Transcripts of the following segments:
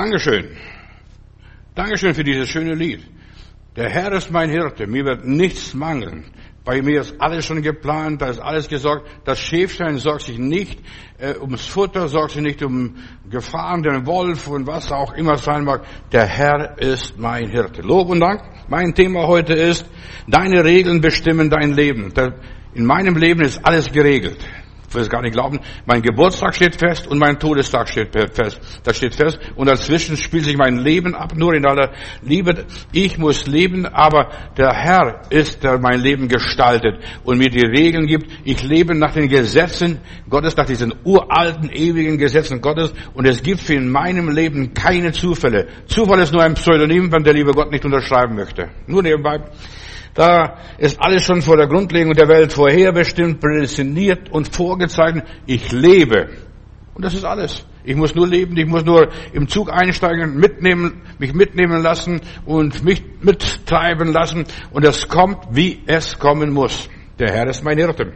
Dankeschön. Dankeschön für dieses schöne Lied. Der Herr ist mein Hirte, mir wird nichts mangeln. Bei mir ist alles schon geplant, da ist alles gesorgt. Das Schäfstein sorgt sich nicht äh, ums Futter, sorgt sich nicht um Gefahren, den Wolf und was auch immer sein mag. Der Herr ist mein Hirte. Lob und Dank. Mein Thema heute ist, deine Regeln bestimmen dein Leben. In meinem Leben ist alles geregelt. Will es gar nicht glauben. Mein Geburtstag steht fest und mein Todestag steht fest. Das steht fest. Und dazwischen spielt sich mein Leben ab, nur in aller Liebe. Ich muss leben, aber der Herr ist, der mein Leben gestaltet und mir die Regeln gibt. Ich lebe nach den Gesetzen Gottes, nach diesen uralten, ewigen Gesetzen Gottes. Und es gibt in meinem Leben keine Zufälle. Zufall ist nur ein Pseudonym, wenn der liebe Gott nicht unterschreiben möchte. Nur nebenbei. Da ist alles schon vor der Grundlegung der Welt vorherbestimmt, prädestiniert und vorgezeichnet. Ich lebe. Und das ist alles. Ich muss nur leben, ich muss nur im Zug einsteigen, mitnehmen, mich mitnehmen lassen und mich mittreiben lassen. Und es kommt, wie es kommen muss. Der Herr ist mein Hirte.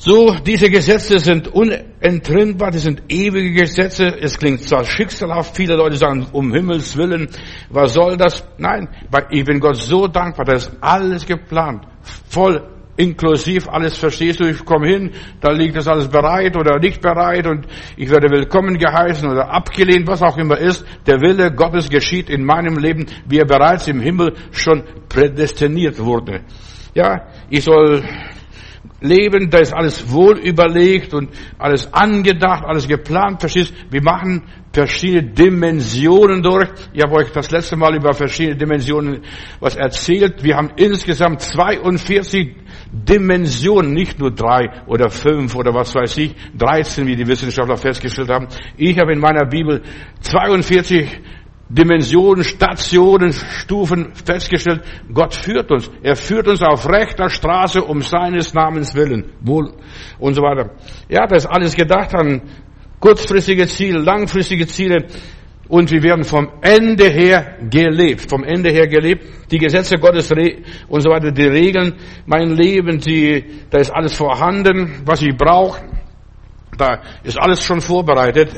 So, diese Gesetze sind unentrinnbar, die sind ewige Gesetze. Es klingt zwar schicksalhaft, viele Leute sagen, um Himmels Willen, was soll das? Nein, ich bin Gott so dankbar, da ist alles geplant, voll inklusiv, alles verstehst du, ich komme hin, da liegt das alles bereit oder nicht bereit und ich werde willkommen geheißen oder abgelehnt, was auch immer ist. Der Wille Gottes geschieht in meinem Leben, wie er bereits im Himmel schon prädestiniert wurde. Ja, ich soll Leben, da ist alles wohl überlegt und alles angedacht, alles geplant, verstehst? Wir machen verschiedene Dimensionen durch. Ich habe euch das letzte Mal über verschiedene Dimensionen was erzählt. Wir haben insgesamt 42 Dimensionen, nicht nur drei oder fünf oder was weiß ich, 13, wie die Wissenschaftler festgestellt haben. Ich habe in meiner Bibel 42 Dimensionen, Stationen, Stufen festgestellt. Gott führt uns. Er führt uns auf rechter Straße um seines Namens willen. Wohl und so weiter. Ja, das ist alles gedacht an kurzfristige Ziele, langfristige Ziele. Und wir werden vom Ende her gelebt, vom Ende her gelebt. Die Gesetze Gottes und so weiter, die Regeln, mein Leben, die, da ist alles vorhanden, was ich brauche. Da ist alles schon vorbereitet.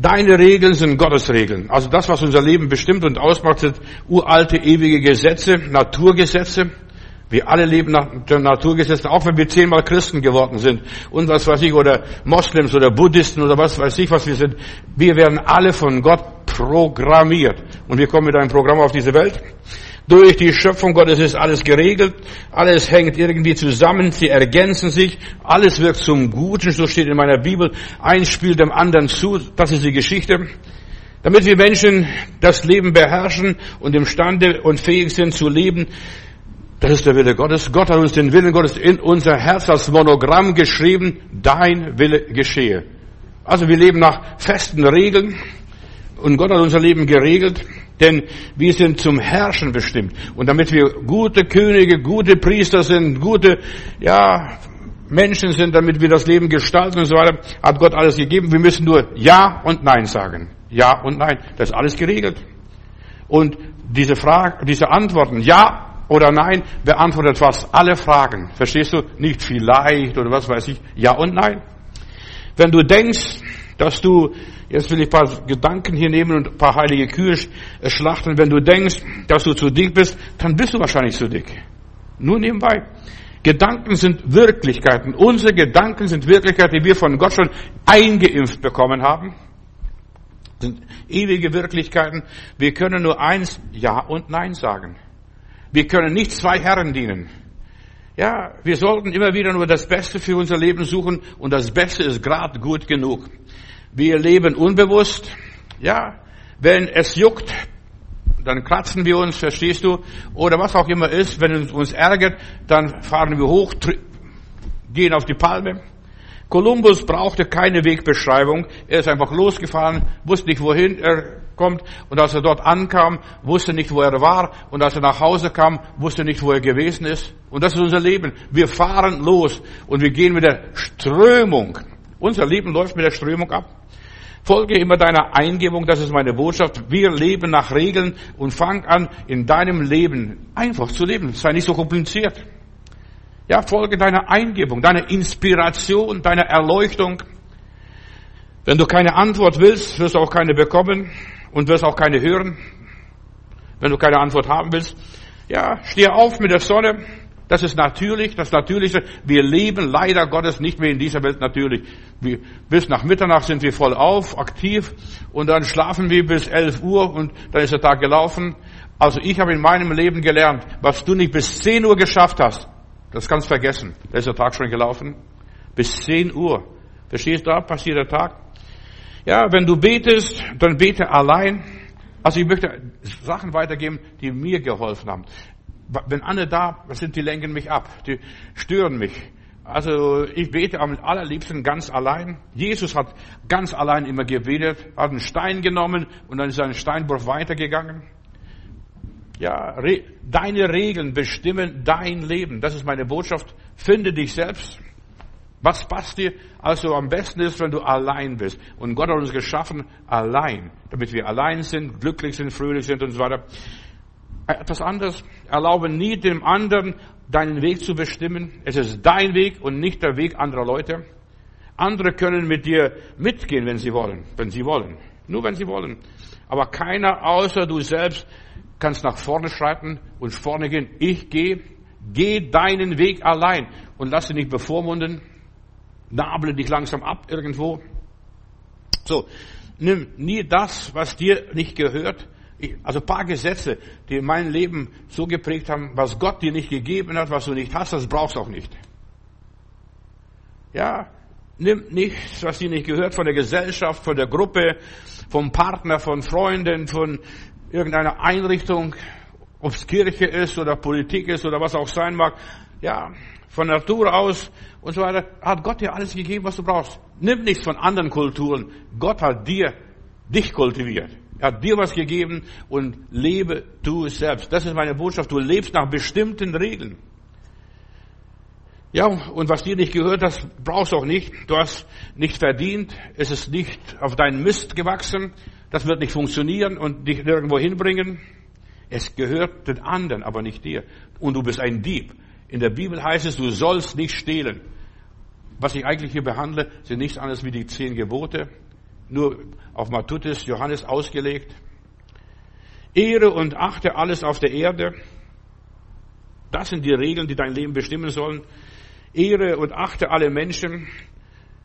Deine Regeln sind Gottes Regeln. Also das, was unser Leben bestimmt und ausmacht, sind uralte, ewige Gesetze, Naturgesetze. Wir alle leben nach den Naturgesetzen, auch wenn wir zehnmal Christen geworden sind und was weiß ich, oder Moslems oder Buddhisten oder was weiß ich, was wir sind. Wir werden alle von Gott programmiert. Und wir kommen mit einem Programm auf diese Welt. Durch die Schöpfung Gottes ist alles geregelt, alles hängt irgendwie zusammen, sie ergänzen sich, alles wirkt zum Guten, so steht in meiner Bibel, eins spielt dem anderen zu, das ist die Geschichte. Damit wir Menschen das Leben beherrschen und imstande und fähig sind zu leben, das ist der Wille Gottes. Gott hat uns den Willen Gottes in unser Herz als Monogramm geschrieben, dein Wille geschehe. Also wir leben nach festen Regeln und Gott hat unser Leben geregelt. Denn wir sind zum Herrschen bestimmt. Und damit wir gute Könige, gute Priester sind, gute, ja, Menschen sind, damit wir das Leben gestalten und so weiter, hat Gott alles gegeben. Wir müssen nur Ja und Nein sagen. Ja und Nein. Das ist alles geregelt. Und diese Frage, diese Antworten, Ja oder Nein, beantwortet fast alle Fragen. Verstehst du? Nicht vielleicht oder was weiß ich. Ja und Nein. Wenn du denkst, dass du Jetzt will ich ein paar Gedanken hier nehmen und ein paar heilige Kühe schlachten. Wenn du denkst, dass du zu dick bist, dann bist du wahrscheinlich zu dick. Nur nebenbei. Gedanken sind Wirklichkeiten. Unsere Gedanken sind Wirklichkeiten, die wir von Gott schon eingeimpft bekommen haben. Sind ewige Wirklichkeiten. Wir können nur eins, Ja und Nein sagen. Wir können nicht zwei Herren dienen. Ja, wir sollten immer wieder nur das Beste für unser Leben suchen und das Beste ist gerade gut genug. Wir leben unbewusst. Ja, wenn es juckt, dann kratzen wir uns, verstehst du? Oder was auch immer ist, wenn es uns ärgert, dann fahren wir hoch, gehen auf die Palme. Kolumbus brauchte keine Wegbeschreibung. Er ist einfach losgefahren, wusste nicht, wohin er kommt. Und als er dort ankam, wusste nicht, wo er war. Und als er nach Hause kam, wusste nicht, wo er gewesen ist. Und das ist unser Leben. Wir fahren los und wir gehen mit der Strömung. Unser Leben läuft mit der Strömung ab. Folge immer deiner Eingebung, das ist meine Botschaft. Wir leben nach Regeln und fang an, in deinem Leben einfach zu leben. Sei nicht so kompliziert. Ja, folge deiner Eingebung, deiner Inspiration, deiner Erleuchtung. Wenn du keine Antwort willst, wirst du auch keine bekommen und wirst auch keine hören. Wenn du keine Antwort haben willst, ja, steh auf mit der Sonne. Das ist natürlich, das Natürliche. Wir leben leider Gottes nicht mehr in dieser Welt natürlich. Wir, bis nach Mitternacht sind wir voll auf, aktiv und dann schlafen wir bis 11 Uhr und dann ist der Tag gelaufen. Also ich habe in meinem Leben gelernt, was du nicht bis 10 Uhr geschafft hast, das kannst du vergessen. Da ist der Tag schon gelaufen. Bis 10 Uhr. Verstehst du, da passiert der Tag. Ja, wenn du betest, dann bete allein. Also ich möchte Sachen weitergeben, die mir geholfen haben. Wenn andere da sind, die lenken mich ab, die stören mich. Also ich bete am allerliebsten ganz allein. Jesus hat ganz allein immer gebetet, hat einen Stein genommen und dann ist ein Steinbruch weitergegangen. Ja, re deine Regeln bestimmen dein Leben. Das ist meine Botschaft. Finde dich selbst. Was passt dir? Also am besten ist, wenn du allein bist. Und Gott hat uns geschaffen allein, damit wir allein sind, glücklich sind, fröhlich sind und so weiter. Etwas anderes. Erlaube nie dem anderen deinen Weg zu bestimmen. Es ist dein Weg und nicht der Weg anderer Leute. Andere können mit dir mitgehen, wenn sie wollen, wenn sie wollen. Nur wenn sie wollen. Aber keiner außer du selbst kannst nach vorne schreiten und vorne gehen. Ich gehe, geh deinen Weg allein und lass dich nicht bevormunden nabele dich langsam ab irgendwo. So, nimm nie das, was dir nicht gehört. Also paar Gesetze, die mein Leben so geprägt haben, was Gott dir nicht gegeben hat, was du nicht hast, das brauchst du auch nicht. Ja, nimm nichts, was dir nicht gehört, von der Gesellschaft, von der Gruppe, vom Partner, von Freunden, von irgendeiner Einrichtung, ob es Kirche ist oder Politik ist oder was auch sein mag. Ja, von Natur aus und so weiter, hat Gott dir alles gegeben, was du brauchst. Nimm nichts von anderen Kulturen. Gott hat dir, dich kultiviert. Er hat dir was gegeben und lebe du es selbst. Das ist meine Botschaft. Du lebst nach bestimmten Regeln. Ja, und was dir nicht gehört, das brauchst du auch nicht. Du hast nicht verdient. Es ist nicht auf deinen Mist gewachsen. Das wird nicht funktionieren und dich nirgendwo hinbringen. Es gehört den anderen, aber nicht dir. Und du bist ein Dieb. In der Bibel heißt es, du sollst nicht stehlen. Was ich eigentlich hier behandle, sind nichts anderes wie die zehn Gebote, nur auf Matthäus, Johannes ausgelegt. Ehre und achte alles auf der Erde. Das sind die Regeln, die dein Leben bestimmen sollen. Ehre und achte alle Menschen.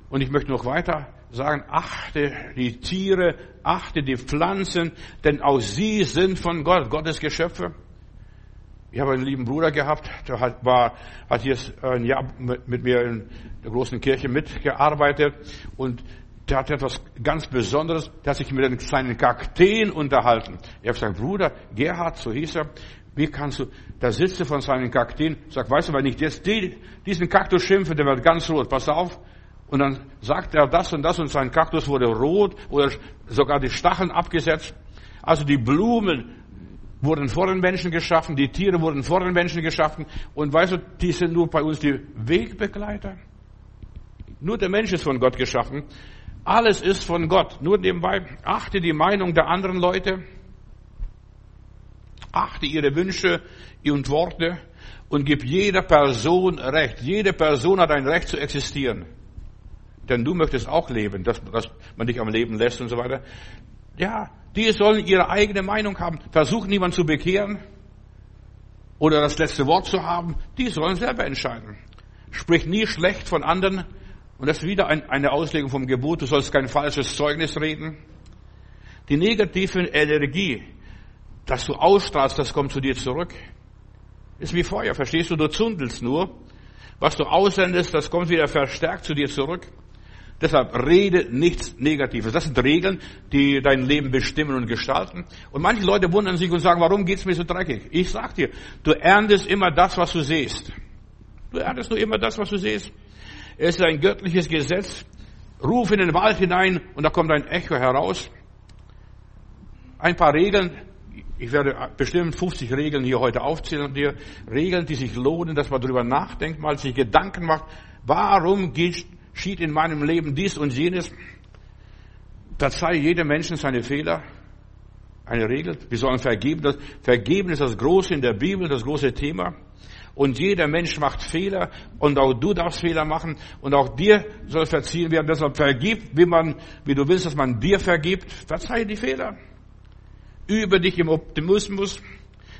Und ich möchte noch weiter sagen, achte die Tiere, achte die Pflanzen, denn auch sie sind von Gott, Gottes Geschöpfe. Ich habe einen lieben Bruder gehabt, der hat, war, hat hier ein Jahr mit mir in der großen Kirche mitgearbeitet und der hat etwas ganz Besonderes, der hat sich mit den kleinen Kakteen unterhalten. Ich habe gesagt, Bruder, Gerhard, so hieß er, wie kannst du, da sitzt du von seinen Kakteen, sag, weißt du, wenn ich jetzt die, diesen Kaktus schimpfe, der wird ganz rot, pass auf. Und dann sagt er das und das und sein Kaktus wurde rot oder sogar die Stacheln abgesetzt. Also die Blumen wurden vor den Menschen geschaffen, die Tiere wurden vor den Menschen geschaffen. Und weißt du, die sind nur bei uns die Wegbegleiter. Nur der Mensch ist von Gott geschaffen. Alles ist von Gott. Nur nebenbei, achte die Meinung der anderen Leute. Achte ihre Wünsche und Worte und gib jeder Person Recht. Jede Person hat ein Recht zu existieren. Denn du möchtest auch leben, dass, dass man dich am Leben lässt und so weiter. Ja, die sollen ihre eigene Meinung haben. Versuchen niemand zu bekehren oder das letzte Wort zu haben. Die sollen selber entscheiden. Sprich nie schlecht von anderen. Und das ist wieder ein, eine Auslegung vom Gebot. Du sollst kein falsches Zeugnis reden. Die negative Energie, das du ausstrahlst, das kommt zu dir zurück. Ist wie Feuer, verstehst du? Du zundelst nur. Was du aussendest, das kommt wieder verstärkt zu dir zurück. Deshalb rede nichts Negatives. Das sind Regeln, die dein Leben bestimmen und gestalten. Und manche Leute wundern sich und sagen, warum geht's mir so dreckig? Ich sag dir, du erntest immer das, was du siehst. Du erntest nur immer das, was du siehst. Es ist ein göttliches Gesetz. Ruf in den Wald hinein und da kommt ein Echo heraus. Ein paar Regeln. Ich werde bestimmt 50 Regeln hier heute aufzählen und dir Regeln, die sich lohnen, dass man darüber nachdenkt, mal sich Gedanken macht. Warum geht geschieht in meinem Leben dies und jenes. Verzeih jedem Menschen seine Fehler. Eine Regel. Wir sollen vergeben. Das, vergeben ist das Große in der Bibel, das große Thema. Und jeder Mensch macht Fehler und auch du darfst Fehler machen und auch dir soll verziehen werden. Deshalb vergib, wie man, wie du willst, dass man dir vergibt. Verzeih die Fehler. Übe dich im Optimismus.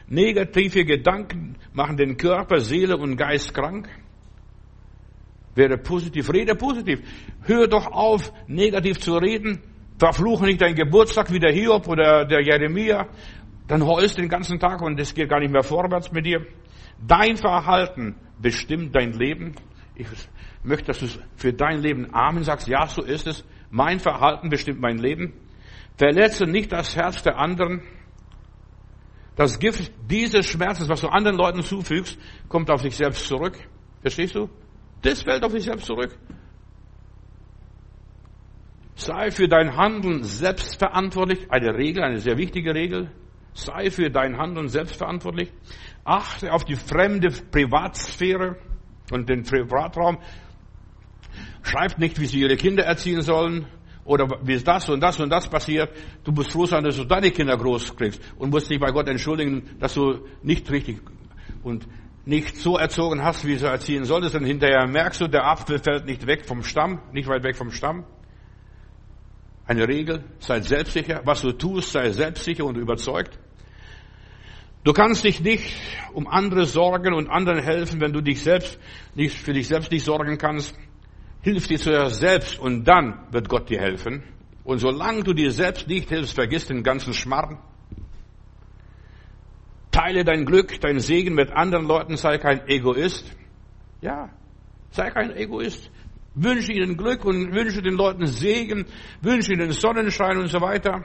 Negative Gedanken machen den Körper, Seele und Geist krank. Werde positiv, rede positiv. Hör doch auf, negativ zu reden. Verfluche nicht deinen Geburtstag wie der Hiob oder der Jeremia. Dann heulst den ganzen Tag und es geht gar nicht mehr vorwärts mit dir. Dein Verhalten bestimmt dein Leben. Ich möchte, dass du für dein Leben Amen sagst. Ja, so ist es. Mein Verhalten bestimmt mein Leben. Verletze nicht das Herz der anderen. Das Gift dieses Schmerzes, was du anderen Leuten zufügst, kommt auf dich selbst zurück. Verstehst du? Das fällt auf dich selbst zurück. Sei für dein Handeln selbstverantwortlich. Eine Regel, eine sehr wichtige Regel. Sei für dein Handeln selbstverantwortlich. Achte auf die fremde Privatsphäre und den Privatraum. Schreibt nicht, wie sie ihre Kinder erziehen sollen oder wie das und das und das passiert. Du musst froh sein, dass du deine Kinder groß kriegst und musst dich bei Gott entschuldigen, dass du nicht richtig und nicht so erzogen hast, wie du erziehen solltest. Und hinterher merkst du, der Apfel fällt nicht weg vom Stamm, nicht weit weg vom Stamm. Eine Regel, sei selbstsicher. Was du tust, sei selbstsicher und überzeugt. Du kannst dich nicht um andere sorgen und anderen helfen, wenn du dich selbst nicht, für dich selbst nicht sorgen kannst. Hilf dir zuerst selbst und dann wird Gott dir helfen. Und solange du dir selbst nicht hilfst, vergiss den ganzen Schmarrn. Teile dein Glück, dein Segen mit anderen Leuten, sei kein Egoist. Ja, sei kein Egoist. Wünsche ihnen Glück und wünsche den Leuten Segen, wünsche ihnen Sonnenschein und so weiter.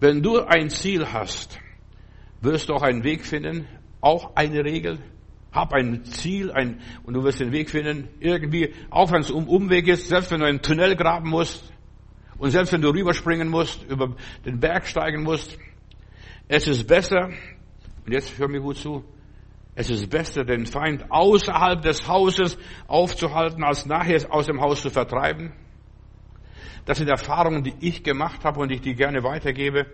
Wenn du ein Ziel hast, wirst du auch einen Weg finden, auch eine Regel. Hab ein Ziel, ein, und du wirst den Weg finden, irgendwie, auch wenn es um Umweg ist, selbst wenn du einen Tunnel graben musst, und selbst wenn du rüberspringen musst, über den Berg steigen musst, es ist besser, und jetzt hör mir gut zu, es ist besser, den Feind außerhalb des Hauses aufzuhalten, als nachher aus dem Haus zu vertreiben. Das sind Erfahrungen, die ich gemacht habe und ich die gerne weitergebe.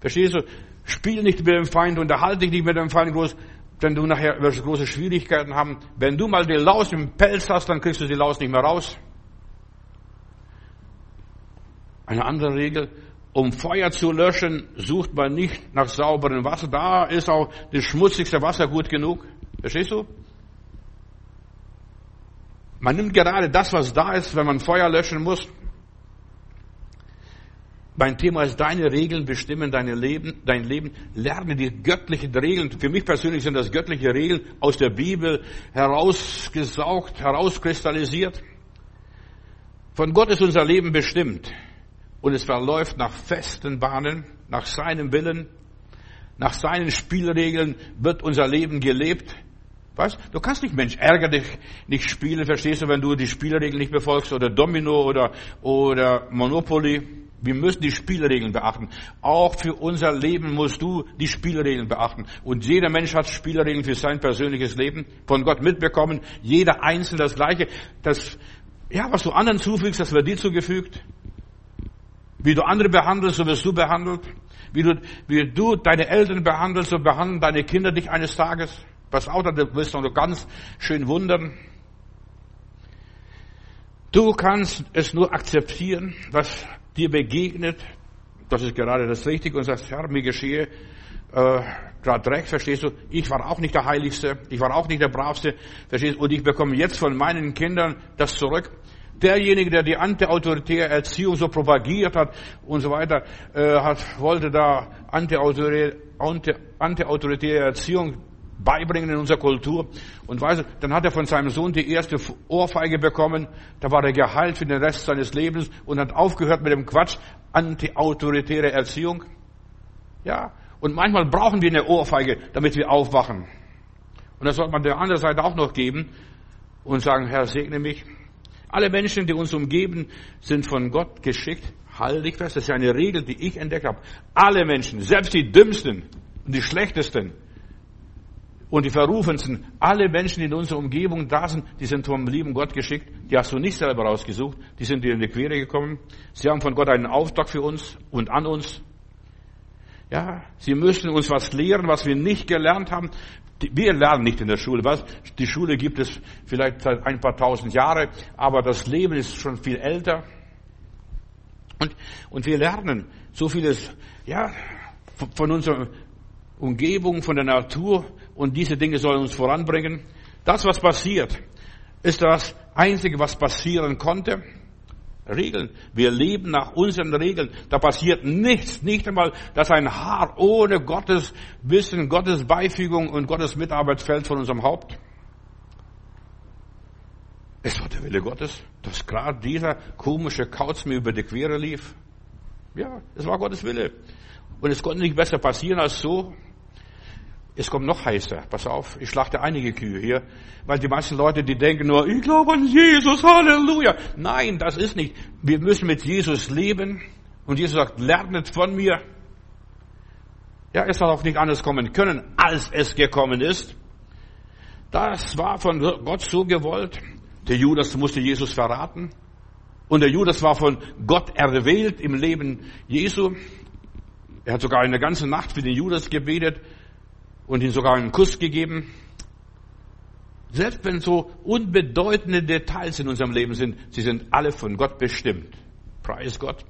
Verstehst du? Spiel nicht mit dem Feind, unterhalte dich nicht mit dem Feind groß, wenn du nachher große Schwierigkeiten haben. Wenn du mal die Laus im Pelz hast, dann kriegst du die Laus nicht mehr raus. Eine andere Regel, um Feuer zu löschen, sucht man nicht nach sauberem Wasser. Da ist auch das schmutzigste Wasser gut genug. Verstehst du? Man nimmt gerade das, was da ist, wenn man Feuer löschen muss. Mein Thema ist, deine Regeln bestimmen dein Leben, dein Leben. Lerne die göttlichen Regeln. Für mich persönlich sind das göttliche Regeln aus der Bibel herausgesaugt, herauskristallisiert. Von Gott ist unser Leben bestimmt. Und es verläuft nach festen Bahnen, nach seinem Willen, nach seinen Spielregeln wird unser Leben gelebt. Was? Du kannst nicht, Mensch, ärger dich nicht spielen, verstehst du, wenn du die Spielregeln nicht befolgst oder Domino oder, oder Monopoly. Wir müssen die Spielregeln beachten. Auch für unser Leben musst du die Spielregeln beachten. Und jeder Mensch hat Spielregeln für sein persönliches Leben von Gott mitbekommen. Jeder Einzelne das Gleiche. Das, ja, was du anderen zufügst, das wird dir zugefügt. Wie du andere behandelst, so wirst du behandelt. Wie du, wie du deine Eltern behandelst, so behandeln deine Kinder dich eines Tages. Pass auf, da wirst du ganz schön wundern. Du kannst es nur akzeptieren, was dir begegnet, das ist gerade das Richtige und sagst, Herr, mir geschehe äh, gerade recht, verstehst du? Ich war auch nicht der Heiligste, ich war auch nicht der Bravste, verstehst du? Und ich bekomme jetzt von meinen Kindern das zurück. Derjenige, der die antiautoritäre Erziehung so propagiert hat und so weiter, äh, hat, wollte da antiautoritäre anti, Erziehung beibringen in unserer Kultur. Und weißt du, dann hat er von seinem Sohn die erste Ohrfeige bekommen. Da war er geheilt für den Rest seines Lebens und hat aufgehört mit dem Quatsch, anti-autoritäre Erziehung. Ja. Und manchmal brauchen wir eine Ohrfeige, damit wir aufwachen. Und das sollte man der anderen Seite auch noch geben und sagen, Herr, segne mich. Alle Menschen, die uns umgeben, sind von Gott geschickt. Halte dich fest. Das ist eine Regel, die ich entdeckt habe. Alle Menschen, selbst die dümmsten und die schlechtesten, und die Verrufensten, alle Menschen, die in unserer Umgebung da sind, die sind vom lieben Gott geschickt. Die hast du nicht selber rausgesucht. Die sind dir in die Quere gekommen. Sie haben von Gott einen Auftrag für uns und an uns. Ja, sie müssen uns was lehren, was wir nicht gelernt haben. Wir lernen nicht in der Schule, was? Die Schule gibt es vielleicht seit ein paar tausend Jahre, aber das Leben ist schon viel älter. Und, und wir lernen so vieles, ja, von unserer Umgebung, von der Natur und diese Dinge sollen uns voranbringen. Das, was passiert, ist das Einzige, was passieren konnte. Regeln. Wir leben nach unseren Regeln. Da passiert nichts. Nicht einmal, dass ein Haar ohne Gottes Wissen, Gottes Beifügung und Gottes Mitarbeit fällt von unserem Haupt. Es war der Wille Gottes, dass gerade dieser komische Kauz mir über die Quere lief. Ja, es war Gottes Wille. Und es konnte nicht besser passieren als so. Es kommt noch heißer. Pass auf, ich schlachte einige Kühe hier, weil die meisten Leute, die denken nur, ich glaube an Jesus, Halleluja. Nein, das ist nicht. Wir müssen mit Jesus leben. Und Jesus sagt, lernet von mir. Ja, es hat auch nicht anders kommen können, als es gekommen ist. Das war von Gott so gewollt. Der Judas musste Jesus verraten. Und der Judas war von Gott erwählt im Leben Jesu. Er hat sogar eine ganze Nacht für den Judas gebetet und ihm sogar einen Kuss gegeben. Selbst wenn so unbedeutende Details in unserem Leben sind, sie sind alle von Gott bestimmt. Preis Gott.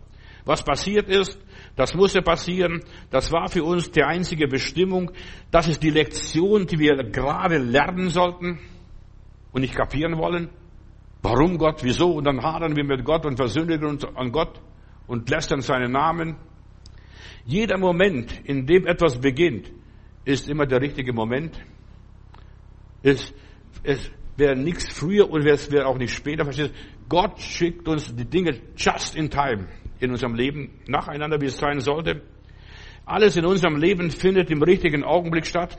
Was passiert ist, das musste passieren. Das war für uns die einzige Bestimmung. Das ist die Lektion, die wir gerade lernen sollten und nicht kapieren wollen. Warum Gott? Wieso? Und dann hadern wir mit Gott und versündigen uns an Gott und lästern seinen Namen. Jeder Moment, in dem etwas beginnt, ist immer der richtige Moment. Es, es wäre nichts früher und es wäre auch nicht später. Verstehst? Gott schickt uns die Dinge just in time in unserem Leben nacheinander, wie es sein sollte. Alles in unserem Leben findet im richtigen Augenblick statt.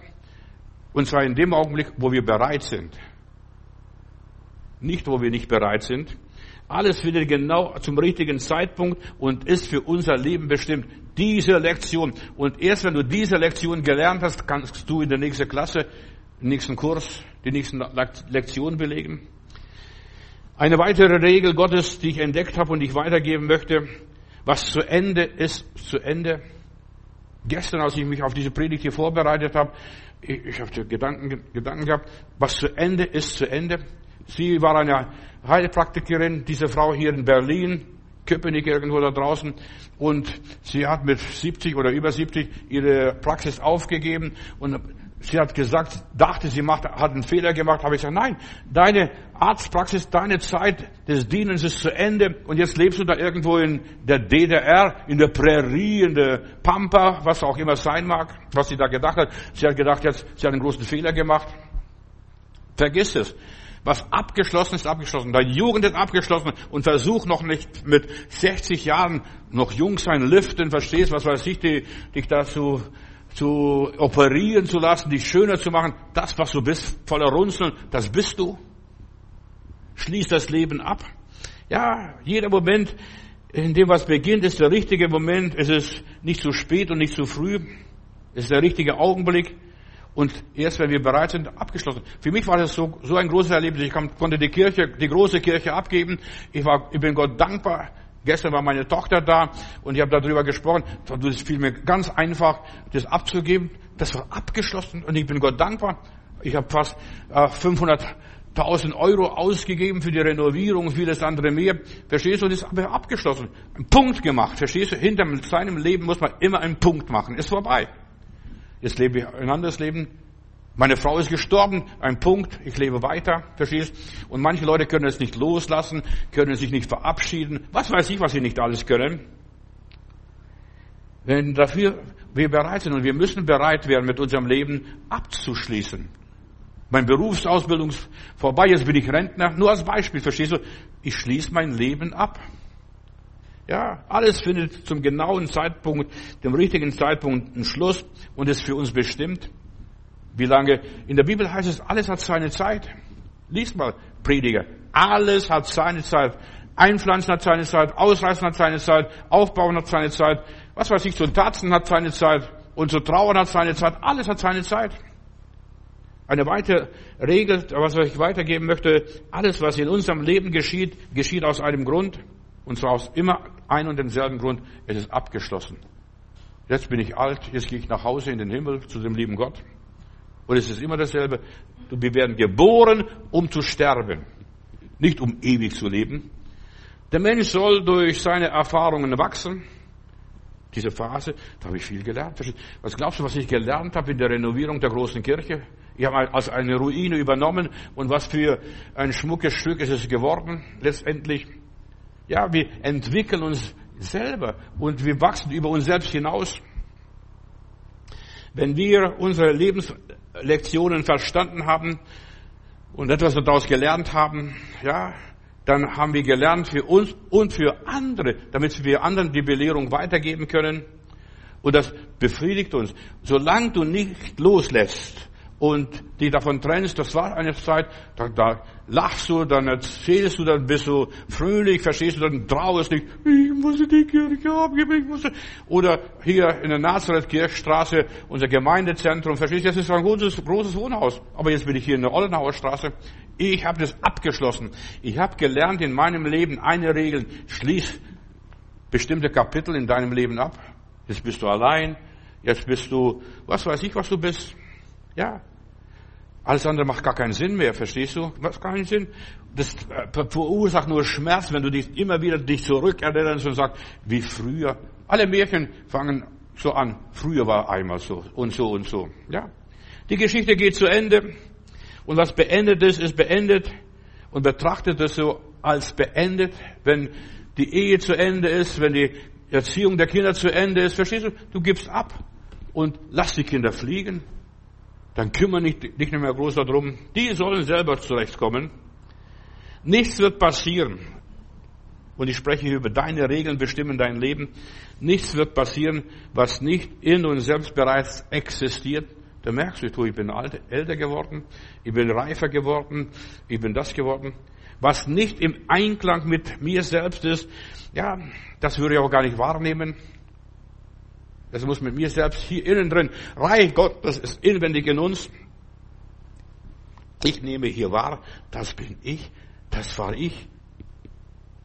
Und zwar in dem Augenblick, wo wir bereit sind. Nicht, wo wir nicht bereit sind. Alles findet genau zum richtigen Zeitpunkt und ist für unser Leben bestimmt. Diese Lektion. Und erst wenn du diese Lektion gelernt hast, kannst du in der nächsten Klasse, im nächsten Kurs, die nächsten Lektionen belegen. Eine weitere Regel Gottes, die ich entdeckt habe und ich weitergeben möchte, was zu Ende ist, zu Ende. Gestern, als ich mich auf diese Predigt hier vorbereitet habe, ich, ich habe Gedanken, Gedanken gehabt, was zu Ende ist, zu Ende. Sie war eine Heilpraktikerin, diese Frau hier in Berlin, Köpenick irgendwo da draußen. Und sie hat mit 70 oder über 70 ihre Praxis aufgegeben und sie hat gesagt, dachte, sie macht, hat einen Fehler gemacht. Habe ich gesagt, nein, deine Arztpraxis, deine Zeit des Dienens ist zu Ende und jetzt lebst du da irgendwo in der DDR, in der Prärie, in der Pampa, was auch immer sein mag, was sie da gedacht hat. Sie hat gedacht, jetzt, sie hat einen großen Fehler gemacht. Vergiss es. Was abgeschlossen ist, abgeschlossen. Deine Jugend ist abgeschlossen und versuch noch nicht mit 60 Jahren noch jung sein, liften, verstehst, was weiß ich, die, dich dazu zu operieren zu lassen, dich schöner zu machen. Das, was du bist, voller Runzeln, das bist du. Schließ das Leben ab. Ja, jeder Moment, in dem was beginnt, ist der richtige Moment. Es ist nicht zu spät und nicht zu früh. Es ist der richtige Augenblick. Und erst wenn wir bereit sind, abgeschlossen. Für mich war das so, so ein großes Erlebnis. Ich konnte die Kirche, die große Kirche abgeben. Ich war, ich bin Gott dankbar. Gestern war meine Tochter da und ich habe darüber gesprochen. Es fiel mir ganz einfach, das abzugeben. Das war abgeschlossen und ich bin Gott dankbar. Ich habe fast äh, 500.000 Euro ausgegeben für die Renovierung vieles andere mehr. Verstehst du? Und das ist aber abgeschlossen. Ein Punkt gemacht. Verstehst du? Hinter seinem Leben muss man immer einen Punkt machen. Ist vorbei. Jetzt lebe ich ein anderes Leben. Meine Frau ist gestorben, ein Punkt, ich lebe weiter, verstehst? Und manche Leute können es nicht loslassen, können sich nicht verabschieden, was weiß ich, was sie nicht alles können. Wenn dafür wir bereit sind und wir müssen bereit werden, mit unserem Leben abzuschließen. Mein Berufsausbildung vorbei, jetzt bin ich Rentner. Nur als Beispiel, verstehst du? Ich schließe mein Leben ab. Ja, alles findet zum genauen Zeitpunkt, dem richtigen Zeitpunkt einen Schluss und ist für uns bestimmt. Wie lange? In der Bibel heißt es, alles hat seine Zeit. Lies mal, Prediger. Alles hat seine Zeit. Einpflanzen hat seine Zeit, ausreißen hat seine Zeit, aufbauen hat seine Zeit, was weiß ich, zu Tatzen hat seine Zeit und zu trauern hat seine Zeit. Alles hat seine Zeit. Eine weitere Regel, was ich weitergeben möchte, alles, was in unserem Leben geschieht, geschieht aus einem Grund. Und zwar aus immer ein und demselben Grund, es ist abgeschlossen. Jetzt bin ich alt, jetzt gehe ich nach Hause in den Himmel zu dem lieben Gott. Und es ist immer dasselbe. Wir werden geboren, um zu sterben, nicht um ewig zu leben. Der Mensch soll durch seine Erfahrungen wachsen. Diese Phase, da habe ich viel gelernt. Was glaubst du, was ich gelernt habe in der Renovierung der großen Kirche? Ich habe als eine Ruine übernommen und was für ein schmuckes Stück ist es geworden letztendlich. Ja, wir entwickeln uns selber und wir wachsen über uns selbst hinaus. Wenn wir unsere Lebenslektionen verstanden haben und etwas daraus gelernt haben, ja, dann haben wir gelernt für uns und für andere, damit wir anderen die Belehrung weitergeben können. Und das befriedigt uns. Solange du nicht loslässt und dich davon trennst, das war eine Zeit, da, da lachst du, dann erzählst du, dann bist du fröhlich, verstehst du, dann trauerst nicht, ich muss die Kirche abgeben, ich muss, oder hier in der Nazareth-Kirchstraße, unser Gemeindezentrum, verstehst du, das ist ein großes, großes Wohnhaus, aber jetzt bin ich hier in der Ollenauer Straße, ich habe das abgeschlossen, ich habe gelernt in meinem Leben eine Regel, schließ bestimmte Kapitel in deinem Leben ab, jetzt bist du allein, jetzt bist du, was weiß ich, was du bist, ja, alles andere macht gar keinen Sinn mehr, verstehst du? Macht keinen Sinn. Das äh, verursacht nur Schmerz, wenn du dich immer wieder dich zurückerinnerst und sagst, wie früher. Alle Märchen fangen so an. Früher war einmal so und so und so. Ja. Die Geschichte geht zu Ende. Und was beendet ist, ist beendet. Und betrachtet es so als beendet, wenn die Ehe zu Ende ist, wenn die Erziehung der Kinder zu Ende ist. Verstehst du? Du gibst ab und lass die Kinder fliegen. Dann kümmere dich nicht mehr groß darum. Die sollen selber zurechtkommen. Nichts wird passieren. Und ich spreche über deine Regeln bestimmen dein Leben. Nichts wird passieren, was nicht in uns selbst bereits existiert. Da merkst du, ich bin älter geworden, ich bin reifer geworden, ich bin das geworden. Was nicht im Einklang mit mir selbst ist, ja, das würde ich auch gar nicht wahrnehmen. Das muss mit mir selbst hier innen drin. Reich Gott, das ist inwendig in uns. Ich nehme hier wahr, das bin ich, das war ich.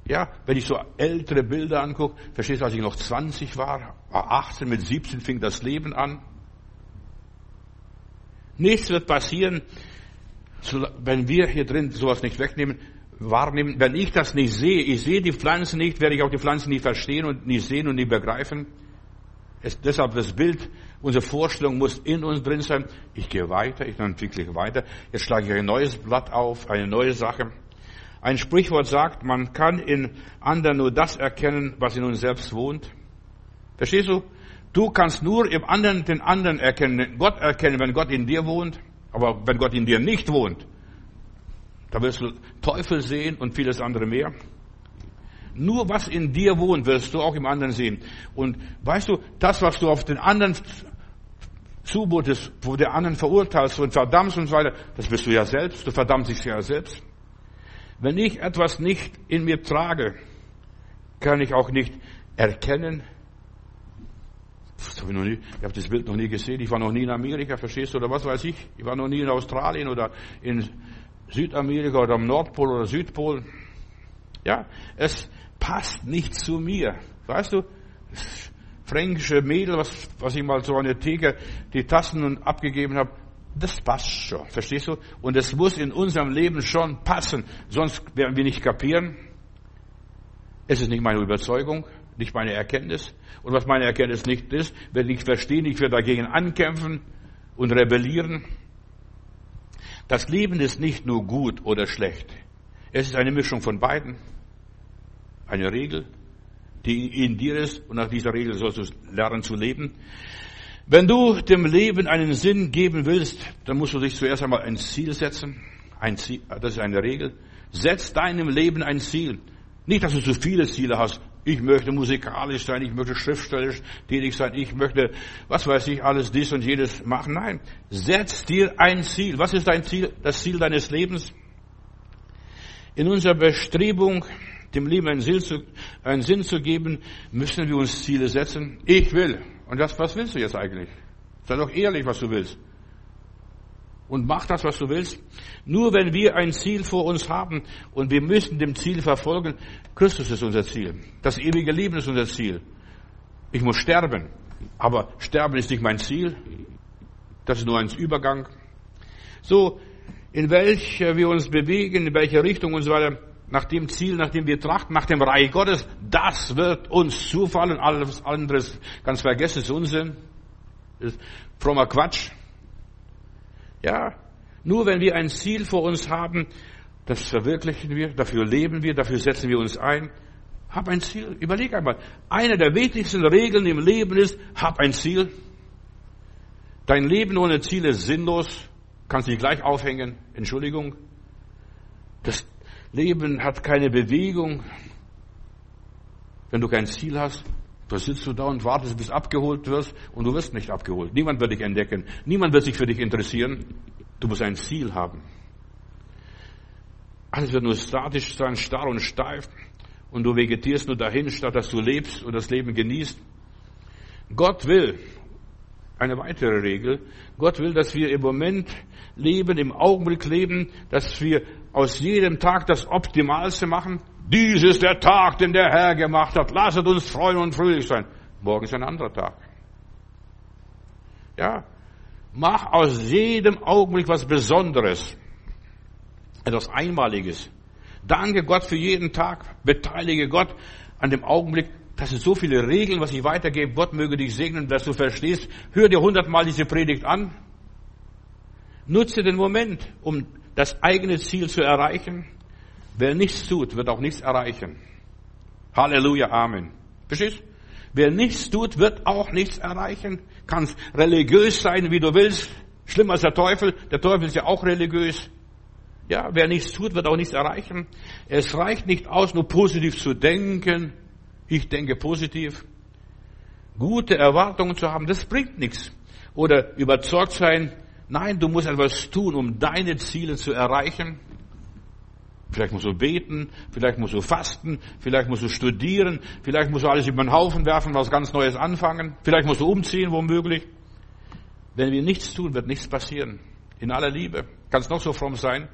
Ja, wenn ich so ältere Bilder angucke, verstehst du, als ich noch 20 war, war 18, mit 17 fing das Leben an. Nichts wird passieren, wenn wir hier drin sowas nicht wegnehmen, wahrnehmen. Wenn ich das nicht sehe, ich sehe die Pflanzen nicht, werde ich auch die Pflanzen nicht verstehen und nicht sehen und nicht begreifen. Es, deshalb das Bild, unsere Vorstellung muss in uns drin sein. Ich gehe weiter, ich entwickle weiter. Jetzt schlage ich ein neues Blatt auf, eine neue Sache. Ein Sprichwort sagt, man kann in anderen nur das erkennen, was in uns selbst wohnt. Verstehst du? Du kannst nur im anderen den anderen erkennen, Gott erkennen, wenn Gott in dir wohnt. Aber wenn Gott in dir nicht wohnt, da wirst du Teufel sehen und vieles andere mehr. Nur was in dir wohnt, wirst du auch im anderen sehen. Und weißt du, das, was du auf den anderen zumutest, wo der anderen verurteilst und verdammst und so weiter, das bist du ja selbst. Du verdammst dich ja selbst. Wenn ich etwas nicht in mir trage, kann ich auch nicht erkennen. Ich, habe das Bild noch nie gesehen. Ich war noch nie in Amerika, verstehst du, oder was weiß ich. Ich war noch nie in Australien oder in Südamerika oder am Nordpol oder Südpol. Ja, es passt nicht zu mir. Weißt du, fränkische Mädel, was, was ich mal so an der Theke die Tassen und abgegeben habe, das passt schon, verstehst du? Und es muss in unserem Leben schon passen, sonst werden wir nicht kapieren. Es ist nicht meine Überzeugung, nicht meine Erkenntnis. Und was meine Erkenntnis nicht ist, werde ich verstehen, ich werde dagegen ankämpfen und rebellieren. Das Leben ist nicht nur gut oder schlecht. Es ist eine Mischung von beiden eine Regel, die in dir ist und nach dieser Regel sollst du lernen zu leben. Wenn du dem Leben einen Sinn geben willst, dann musst du dich zuerst einmal ein Ziel setzen. Ein Ziel, das ist eine Regel. Setz deinem Leben ein Ziel. Nicht, dass du zu viele Ziele hast. Ich möchte musikalisch sein, ich möchte schriftstellerisch tätig sein, ich möchte, was weiß ich, alles dies und jenes machen. Nein, setz dir ein Ziel. Was ist dein Ziel? Das Ziel deines Lebens? In unserer Bestrebung, dem Leben einen Sinn, zu, einen Sinn zu geben, müssen wir uns Ziele setzen. Ich will. Und das, was willst du jetzt eigentlich? Sei doch ehrlich, was du willst. Und mach das, was du willst. Nur wenn wir ein Ziel vor uns haben und wir müssen dem Ziel verfolgen, Christus ist unser Ziel. Das ewige Leben ist unser Ziel. Ich muss sterben. Aber Sterben ist nicht mein Ziel. Das ist nur ein Übergang. So, in welcher wir uns bewegen, in welche Richtung und so weiter, nach dem Ziel, nach dem wir trachten, nach dem Reich Gottes, das wird uns zufallen. Alles anderes ganz vergessen, ist Unsinn. Ist frommer Quatsch. Ja, nur wenn wir ein Ziel vor uns haben, das verwirklichen wir, dafür leben wir, dafür setzen wir uns ein. Hab ein Ziel. Überleg einmal. Eine der wichtigsten Regeln im Leben ist, hab ein Ziel. Dein Leben ohne Ziel ist sinnlos. Kannst dich gleich aufhängen. Entschuldigung. Das Leben hat keine Bewegung. Wenn du kein Ziel hast, da sitzt du da und wartest, bis abgeholt wirst und du wirst nicht abgeholt. Niemand wird dich entdecken. Niemand wird sich für dich interessieren. Du musst ein Ziel haben. Alles wird nur statisch sein, starr und steif und du vegetierst nur dahin, statt dass du lebst und das Leben genießt. Gott will, eine weitere Regel, Gott will, dass wir im Moment leben, im Augenblick leben, dass wir aus jedem Tag das Optimalste machen. Dies ist der Tag, den der Herr gemacht hat. Lasset uns freuen und fröhlich sein. Morgen ist ein anderer Tag. Ja, mach aus jedem Augenblick was Besonderes, etwas Einmaliges. Danke Gott für jeden Tag. Beteilige Gott an dem Augenblick. Das sind so viele Regeln, was ich weitergebe. Gott möge dich segnen, dass du verstehst. Hör dir hundertmal diese Predigt an. Nutze den Moment, um das eigene Ziel zu erreichen. Wer nichts tut, wird auch nichts erreichen. Halleluja, Amen. Verstehst? Wer nichts tut, wird auch nichts erreichen. Kannst religiös sein, wie du willst. Schlimmer als der Teufel. Der Teufel ist ja auch religiös. Ja, wer nichts tut, wird auch nichts erreichen. Es reicht nicht aus, nur positiv zu denken. Ich denke positiv. Gute Erwartungen zu haben, das bringt nichts. Oder überzeugt sein. Nein, du musst etwas tun, um deine Ziele zu erreichen. Vielleicht musst du beten, vielleicht musst du fasten, vielleicht musst du studieren, vielleicht musst du alles über den Haufen werfen, was ganz Neues anfangen, vielleicht musst du umziehen, womöglich. Wenn wir nichts tun, wird nichts passieren. In aller Liebe. Kann es noch so fromm sein.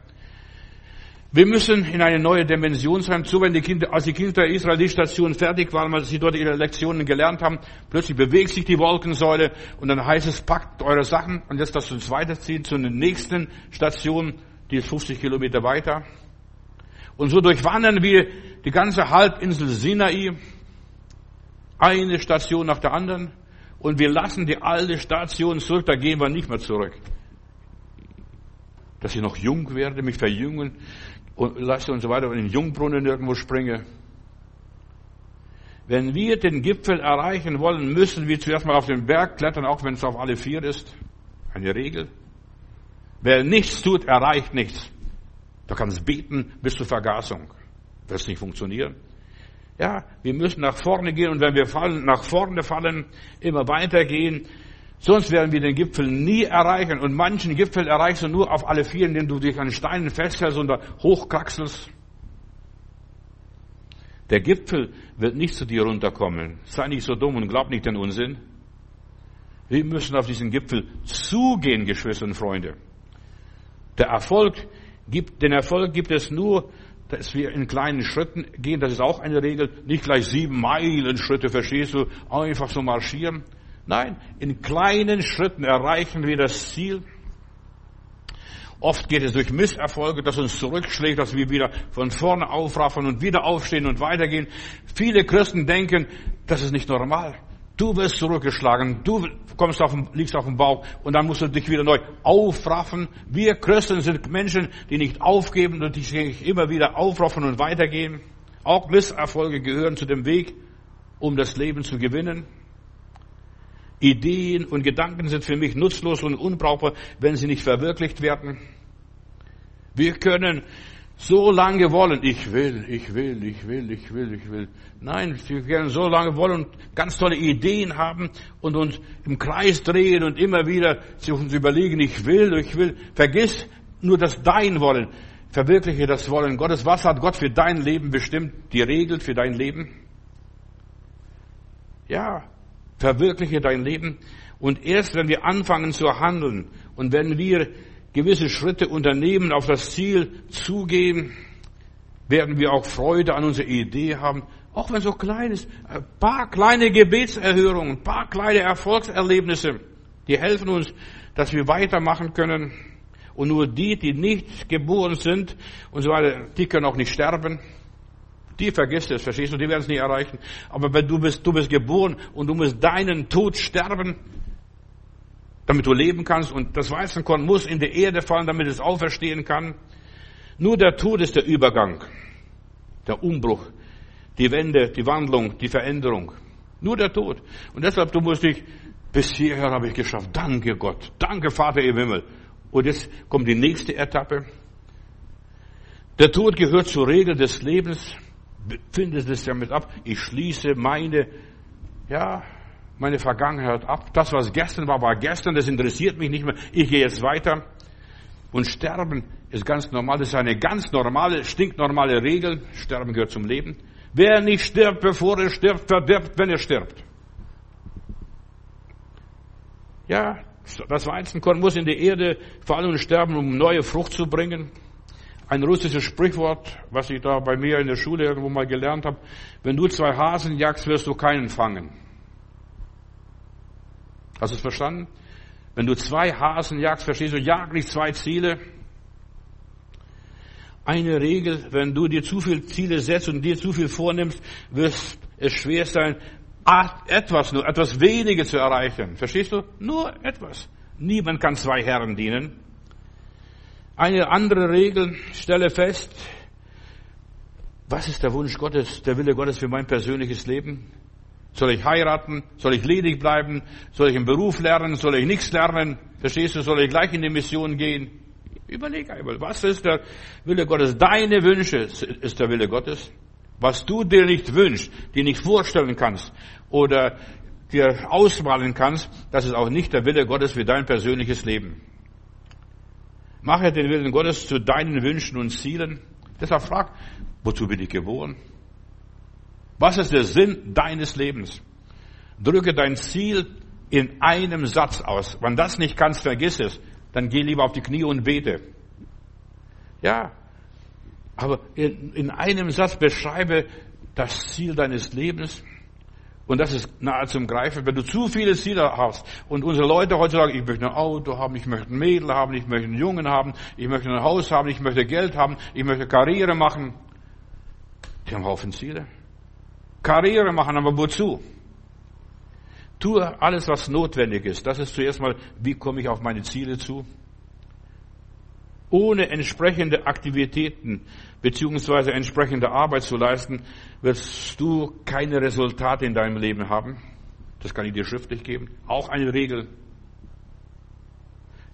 Wir müssen in eine neue Dimension sein. So, wenn die Kinder, als die Kinder Israel die fertig waren, als sie dort ihre Lektionen gelernt haben, plötzlich bewegt sich die Wolkensäule und dann heißt es, packt eure Sachen und jetzt lasst uns weiterziehen zu der nächsten Station, die ist 50 Kilometer weiter. Und so durchwandern wir die ganze Halbinsel Sinai, eine Station nach der anderen, und wir lassen die alte Station zurück, da gehen wir nicht mehr zurück. Dass ich noch jung werde, mich verjüngen, und lasse und so weiter in den Jungbrunnen irgendwo springe. Wenn wir den Gipfel erreichen wollen, müssen wir zuerst mal auf den Berg klettern, auch wenn es auf alle vier ist. Eine Regel. Wer nichts tut, erreicht nichts. Du kannst beten bis zur Vergasung. Wird es nicht funktionieren. Ja, wir müssen nach vorne gehen und wenn wir fallen, nach vorne fallen, immer weitergehen, Sonst werden wir den Gipfel nie erreichen. Und manchen Gipfel erreichst du nur auf alle vier, indem du dich an Steinen festhältst und da hochkraxelst. Der Gipfel wird nicht zu dir runterkommen. Sei nicht so dumm und glaub nicht den Unsinn. Wir müssen auf diesen Gipfel zugehen, Geschwister und Freunde. Der Erfolg gibt, den Erfolg gibt es nur, dass wir in kleinen Schritten gehen. Das ist auch eine Regel. Nicht gleich sieben Meilen Schritte, verstehst du? Einfach so marschieren. Nein, in kleinen Schritten erreichen wir das Ziel. Oft geht es durch Misserfolge, dass uns zurückschlägt, dass wir wieder von vorne aufraffen und wieder aufstehen und weitergehen. Viele Christen denken, das ist nicht normal. Du wirst zurückgeschlagen, du kommst auf den, liegst auf dem Bauch und dann musst du dich wieder neu aufraffen. Wir Christen sind Menschen, die nicht aufgeben und die sich immer wieder aufraffen und weitergehen. Auch Misserfolge gehören zu dem Weg, um das Leben zu gewinnen. Ideen und Gedanken sind für mich nutzlos und unbrauchbar, wenn sie nicht verwirklicht werden. Wir können so lange wollen, ich will, ich will, ich will, ich will, ich will. Nein, wir können so lange wollen und ganz tolle Ideen haben und uns im Kreis drehen und immer wieder uns überlegen, ich will, ich will. Vergiss nur das Dein Wollen. Verwirkliche das Wollen Gottes. Was hat Gott für dein Leben bestimmt? Die Regel für dein Leben? Ja, Verwirkliche dein Leben. Und erst wenn wir anfangen zu handeln und wenn wir gewisse Schritte unternehmen, auf das Ziel zugehen, werden wir auch Freude an unserer Idee haben. Auch wenn so klein ist, ein paar kleine Gebetserhörungen, ein paar kleine Erfolgserlebnisse, die helfen uns, dass wir weitermachen können. Und nur die, die nicht geboren sind und so weiter, die können auch nicht sterben. Die vergisst es, verstehst du, die werden es nicht erreichen. Aber wenn du bist, du bist geboren und du musst deinen Tod sterben, damit du leben kannst und das Weizenkorn muss in die Erde fallen, damit es auferstehen kann. Nur der Tod ist der Übergang, der Umbruch, die Wende, die Wandlung, die Veränderung. Nur der Tod. Und deshalb, du musst dich, bis hierher habe ich geschafft. Danke Gott. Danke Vater im Himmel. Und jetzt kommt die nächste Etappe. Der Tod gehört zur Regel des Lebens. Findet es damit ab. Ich schließe meine, ja, meine Vergangenheit ab. Das, was gestern war, war gestern. Das interessiert mich nicht mehr. Ich gehe jetzt weiter. Und Sterben ist ganz normal. Das ist eine ganz normale, stinknormale Regel. Sterben gehört zum Leben. Wer nicht stirbt, bevor er stirbt, verdirbt, wenn er stirbt. Ja, das Weizenkorn muss in die Erde fallen und sterben, um neue Frucht zu bringen. Ein russisches Sprichwort, was ich da bei mir in der Schule irgendwo mal gelernt habe. Wenn du zwei Hasen jagst, wirst du keinen fangen. Hast du es verstanden? Wenn du zwei Hasen jagst, verstehst du, jag nicht zwei Ziele, eine Regel, wenn du dir zu viele Ziele setzt und dir zu viel vornimmst, wird es schwer sein, etwas nur, etwas weniger zu erreichen. Verstehst du? Nur etwas. Niemand kann zwei Herren dienen. Eine andere Regel, stelle fest, was ist der Wunsch Gottes, der Wille Gottes für mein persönliches Leben? Soll ich heiraten? Soll ich ledig bleiben? Soll ich einen Beruf lernen? Soll ich nichts lernen? Verstehst du? Soll ich gleich in die Mission gehen? Überleg einmal, was ist der Wille Gottes? Deine Wünsche ist der Wille Gottes. Was du dir nicht wünschst, dir nicht vorstellen kannst oder dir ausmalen kannst, das ist auch nicht der Wille Gottes für dein persönliches Leben. Mache den Willen Gottes zu deinen Wünschen und Zielen. Deshalb frag, wozu bin ich geboren? Was ist der Sinn deines Lebens? Drücke dein Ziel in einem Satz aus. Wenn das nicht kannst, vergiss es dann geh lieber auf die Knie und bete. Ja, aber in, in einem Satz beschreibe das Ziel deines Lebens. Und das ist nahe zum Greifen. Wenn du zu viele Ziele hast und unsere Leute heute sagen, ich möchte ein Auto haben, ich möchte ein Mädel haben, ich möchte einen Jungen haben, ich möchte ein Haus haben, ich möchte Geld haben, ich möchte Karriere machen. Die haben Haufen Ziele. Karriere machen, aber wozu? Tue alles, was notwendig ist. Das ist zuerst mal, wie komme ich auf meine Ziele zu? Ohne entsprechende Aktivitäten beziehungsweise entsprechende Arbeit zu leisten, wirst du keine Resultate in deinem Leben haben. Das kann ich dir schriftlich geben. Auch eine Regel.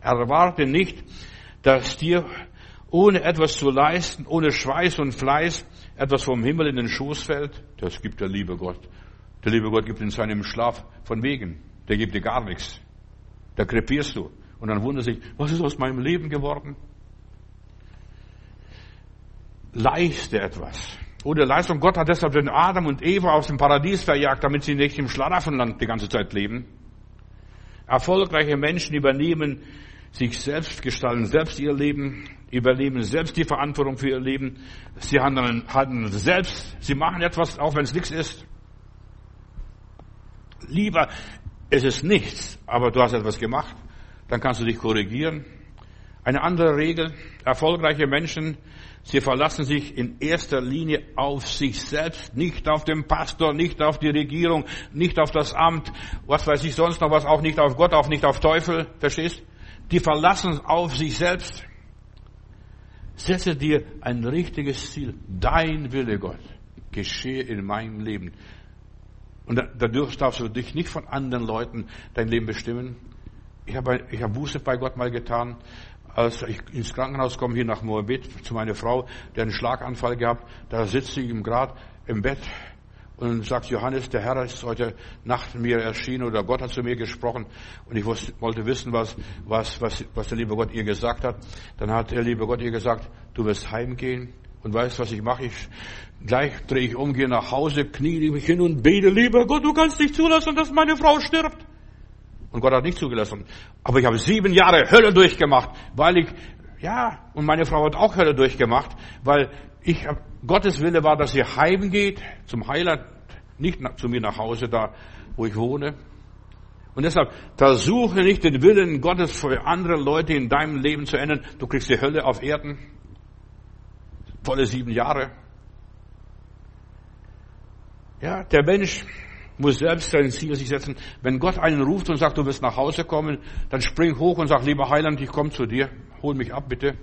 Erwarte nicht, dass dir ohne etwas zu leisten, ohne Schweiß und Fleiß etwas vom Himmel in den Schoß fällt. Das gibt der liebe Gott. Der liebe Gott gibt in seinem Schlaf von wegen. Der gibt dir gar nichts. Da krepierst du. Und dann wundert sich, was ist aus meinem Leben geworden? Leiste etwas. Oder Leistung. Gott hat deshalb den Adam und Eva aus dem Paradies verjagt, damit sie nicht im Schlaraffenland die ganze Zeit leben. Erfolgreiche Menschen übernehmen sich selbst, gestalten selbst ihr Leben, übernehmen selbst die Verantwortung für ihr Leben. Sie handeln, handeln selbst, sie machen etwas, auch wenn es nichts ist. Lieber, es ist nichts, aber du hast etwas gemacht, dann kannst du dich korrigieren. Eine andere Regel, erfolgreiche Menschen, sie verlassen sich in erster Linie auf sich selbst, nicht auf den Pastor, nicht auf die Regierung, nicht auf das Amt, was weiß ich sonst noch was, auch nicht auf Gott, auch nicht auf Teufel, verstehst? Die verlassen auf sich selbst. Setze dir ein richtiges Ziel. Dein Wille, Gott, geschehe in meinem Leben. Und dadurch darfst du dich nicht von anderen Leuten dein Leben bestimmen. Ich habe, ich habe Buße bei Gott mal getan, als ich ins Krankenhaus komme, hier nach Moabit, zu meiner Frau, der einen Schlaganfall gehabt. Da sitzt sie im Grad im Bett und sagt, Johannes, der Herr ist heute Nacht mir erschienen oder Gott hat zu mir gesprochen und ich wollte wissen, was, was, was, was der liebe Gott ihr gesagt hat. Dann hat der liebe Gott ihr gesagt, du wirst heimgehen und weißt, was ich mache? Ich, gleich drehe ich um, gehe nach Hause, knie mich hin und bete, lieber Gott, du kannst nicht zulassen, dass meine Frau stirbt. Und Gott hat nicht zugelassen. Aber ich habe sieben Jahre Hölle durchgemacht, weil ich, ja, und meine Frau hat auch Hölle durchgemacht, weil ich Gottes Wille war, dass ihr heimgeht zum Heiland, nicht zu mir nach Hause da, wo ich wohne. Und deshalb versuche nicht den Willen Gottes für andere Leute in deinem Leben zu ändern. Du kriegst die Hölle auf Erden. Volle sieben Jahre. Ja, der Mensch muss selbst sein Ziel sich setzen. Wenn Gott einen ruft und sagt, du wirst nach Hause kommen, dann spring hoch und sag, lieber Heiland, ich komme zu dir. Hol mich ab, bitte.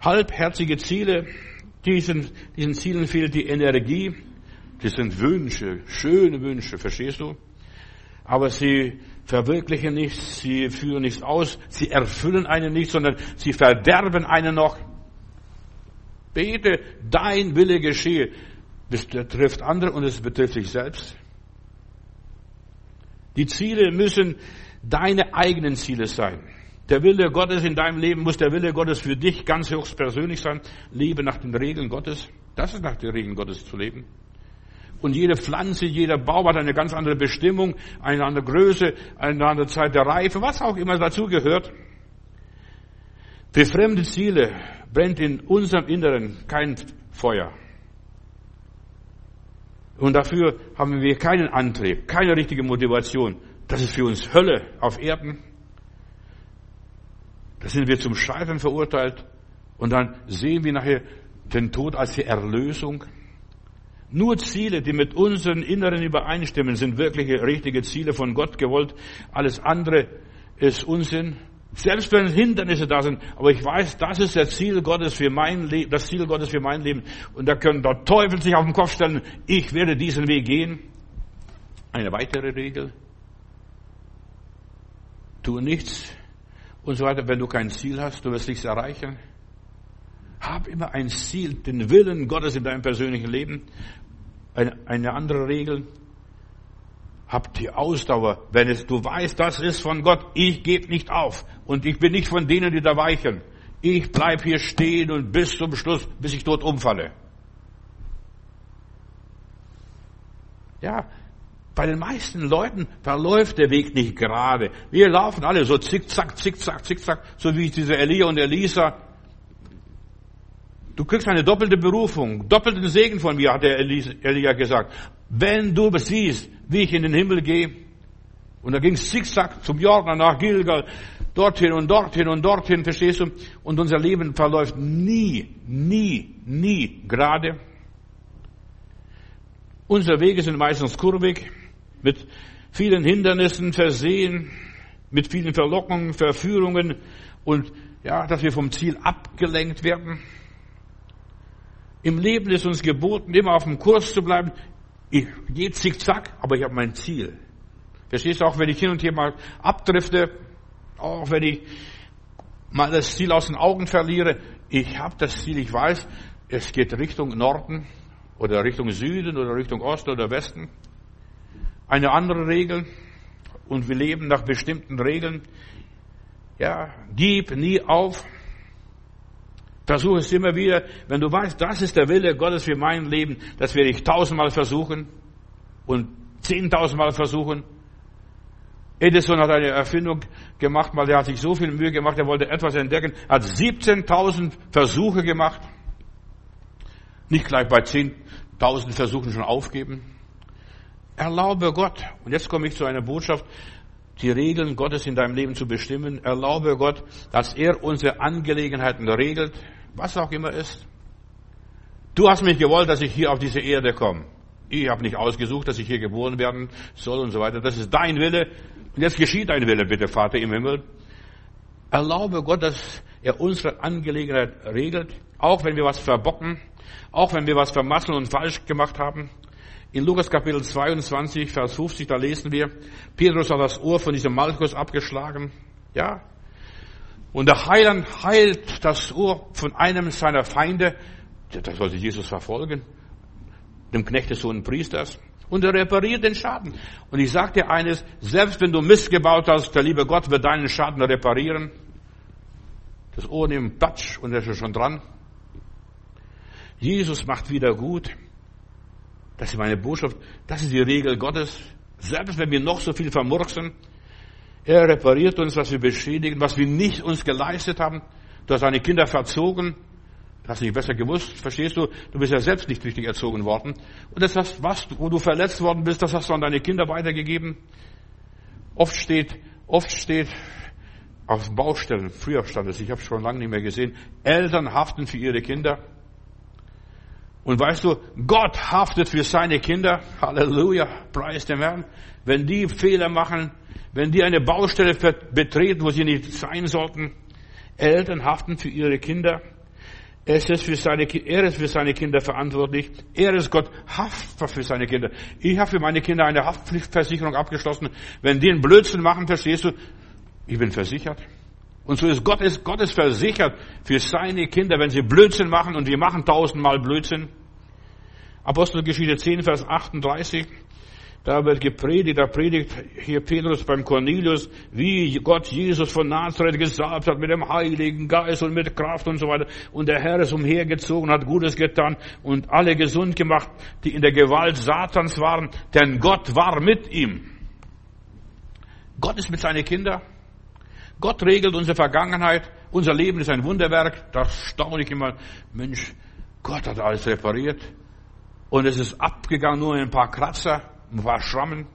Halbherzige Ziele, diesen, diesen Zielen fehlt die Energie. Das sind Wünsche, schöne Wünsche, verstehst du? Aber sie verwirklichen nichts, sie führen nichts aus, sie erfüllen einen nicht, sondern sie verderben einen noch. Bete, dein Wille geschehe. Das betrifft andere und es betrifft dich selbst. Die Ziele müssen deine eigenen Ziele sein. Der Wille Gottes in deinem Leben muss der Wille Gottes für dich ganz höchstpersönlich sein. Lebe nach den Regeln Gottes. Das ist nach den Regeln Gottes zu leben. Und jede Pflanze, jeder Baum hat eine ganz andere Bestimmung, eine andere Größe, eine andere Zeit der Reife, was auch immer dazu gehört. Für fremde Ziele brennt in unserem Inneren kein Feuer. Und dafür haben wir keinen Antrieb, keine richtige Motivation. Das ist für uns Hölle auf Erden. Da sind wir zum Scheitern verurteilt. Und dann sehen wir nachher den Tod als die Erlösung. Nur Ziele, die mit unseren Inneren übereinstimmen, sind wirkliche, richtige Ziele von Gott gewollt. Alles andere ist Unsinn. Selbst wenn Hindernisse da sind, aber ich weiß, das ist das Ziel Gottes für mein Leben, das Ziel Gottes für mein Leben. Und da können der Teufel sich auf den Kopf stellen, ich werde diesen Weg gehen. Eine weitere Regel. Tu nichts und so weiter, wenn du kein Ziel hast, du wirst nichts erreichen. Hab immer ein Ziel, den Willen Gottes in deinem persönlichen Leben. Eine, eine andere Regel. Hab die Ausdauer, wenn es, du weißt, das ist von Gott. Ich gebe nicht auf. Und ich bin nicht von denen, die da weichen. Ich bleib hier stehen und bis zum Schluss, bis ich dort umfalle. Ja, bei den meisten Leuten verläuft der Weg nicht gerade. Wir laufen alle so zickzack, zickzack, zickzack, so wie diese Elia und Elisa. Du kriegst eine doppelte Berufung, doppelten Segen von mir, hat der Elia gesagt. Wenn du siehst, wie ich in den Himmel gehe, und da ging es zickzack zum Jordan nach Gilgal, dorthin und dorthin und dorthin, verstehst du? Und unser Leben verläuft nie, nie, nie gerade. Unsere Wege sind meistens kurvig, mit vielen Hindernissen versehen, mit vielen Verlockungen, Verführungen und ja, dass wir vom Ziel abgelenkt werden. Im Leben ist uns geboten, immer auf dem Kurs zu bleiben. Ich gehe zickzack, aber ich habe mein Ziel. Verstehst du, auch wenn ich hin und her mal abdrifte, auch wenn ich mal das Ziel aus den Augen verliere, ich habe das Ziel, ich weiß, es geht Richtung Norden oder Richtung Süden oder Richtung Osten oder Westen. Eine andere Regel und wir leben nach bestimmten Regeln. Ja, gib nie auf. Versuche es immer wieder. Wenn du weißt, das ist der Wille Gottes für mein Leben, das werde ich tausendmal versuchen und zehntausendmal versuchen. Edison hat eine Erfindung gemacht, weil er hat sich so viel Mühe gemacht, er wollte etwas entdecken, hat 17.000 Versuche gemacht. Nicht gleich bei 10.000 Versuchen schon aufgeben. Erlaube Gott, und jetzt komme ich zu einer Botschaft, die Regeln Gottes in deinem Leben zu bestimmen. Erlaube Gott, dass er unsere Angelegenheiten regelt, was auch immer ist. Du hast mich gewollt, dass ich hier auf diese Erde komme. Ich habe nicht ausgesucht, dass ich hier geboren werden soll und so weiter. Das ist dein Wille. Und jetzt geschieht dein Wille, bitte, Vater im Himmel. Erlaube Gott, dass er unsere Angelegenheit regelt, auch wenn wir was verbocken, auch wenn wir was vermasseln und falsch gemacht haben. In Lukas Kapitel 22, Vers 50, da lesen wir, Petrus hat das Ohr von diesem Malchus abgeschlagen. Ja. Und der Heiland heilt das Ohr von einem seiner Feinde. Das sollte Jesus verfolgen. Dem Knecht des hohen Priesters. Und er repariert den Schaden. Und ich sage dir eines, selbst wenn du Mist gebaut hast, der liebe Gott wird deinen Schaden reparieren. Das Ohr nimmt Patsch und er ist schon dran. Jesus macht wieder gut. Das ist meine Botschaft. Das ist die Regel Gottes. Selbst wenn wir noch so viel vermurksen, er repariert uns, was wir beschädigen, was wir nicht uns geleistet haben. Du hast deine Kinder verzogen. Hast nicht besser gewusst, verstehst du? Du bist ja selbst nicht richtig erzogen worden. Und das hast, was, wo du verletzt worden bist, das hast du an deine Kinder weitergegeben. Oft steht, oft steht auf Baustellen, früher stand es, ich habe es schon lange nicht mehr gesehen, Eltern haften für ihre Kinder. Und weißt du, Gott haftet für seine Kinder. Halleluja, preis dem Herrn. Wenn die Fehler machen, wenn die eine Baustelle betreten, wo sie nicht sein sollten, Eltern haften für ihre Kinder. Er ist, für seine, er ist für seine Kinder verantwortlich. Er ist Gott Haftbar für seine Kinder. Ich habe für meine Kinder eine Haftpflichtversicherung abgeschlossen. Wenn die einen Blödsinn machen, verstehst du, ich bin versichert. Und so ist Gott, ist Gott ist versichert für seine Kinder, wenn sie Blödsinn machen und wir machen tausendmal Blödsinn. Apostelgeschichte 10, Vers 38. Da wird gepredigt, da predigt hier Petrus beim Cornelius, wie Gott Jesus von Nazareth gesagt hat mit dem Heiligen Geist und mit Kraft und so weiter. Und der Herr ist umhergezogen, hat Gutes getan und alle gesund gemacht, die in der Gewalt Satans waren, denn Gott war mit ihm. Gott ist mit seinen Kindern. Gott regelt unsere Vergangenheit. Unser Leben ist ein Wunderwerk. Da staune ich immer, Mensch, Gott hat alles repariert. Und es ist abgegangen nur ein paar Kratzer ein paar Schrammen.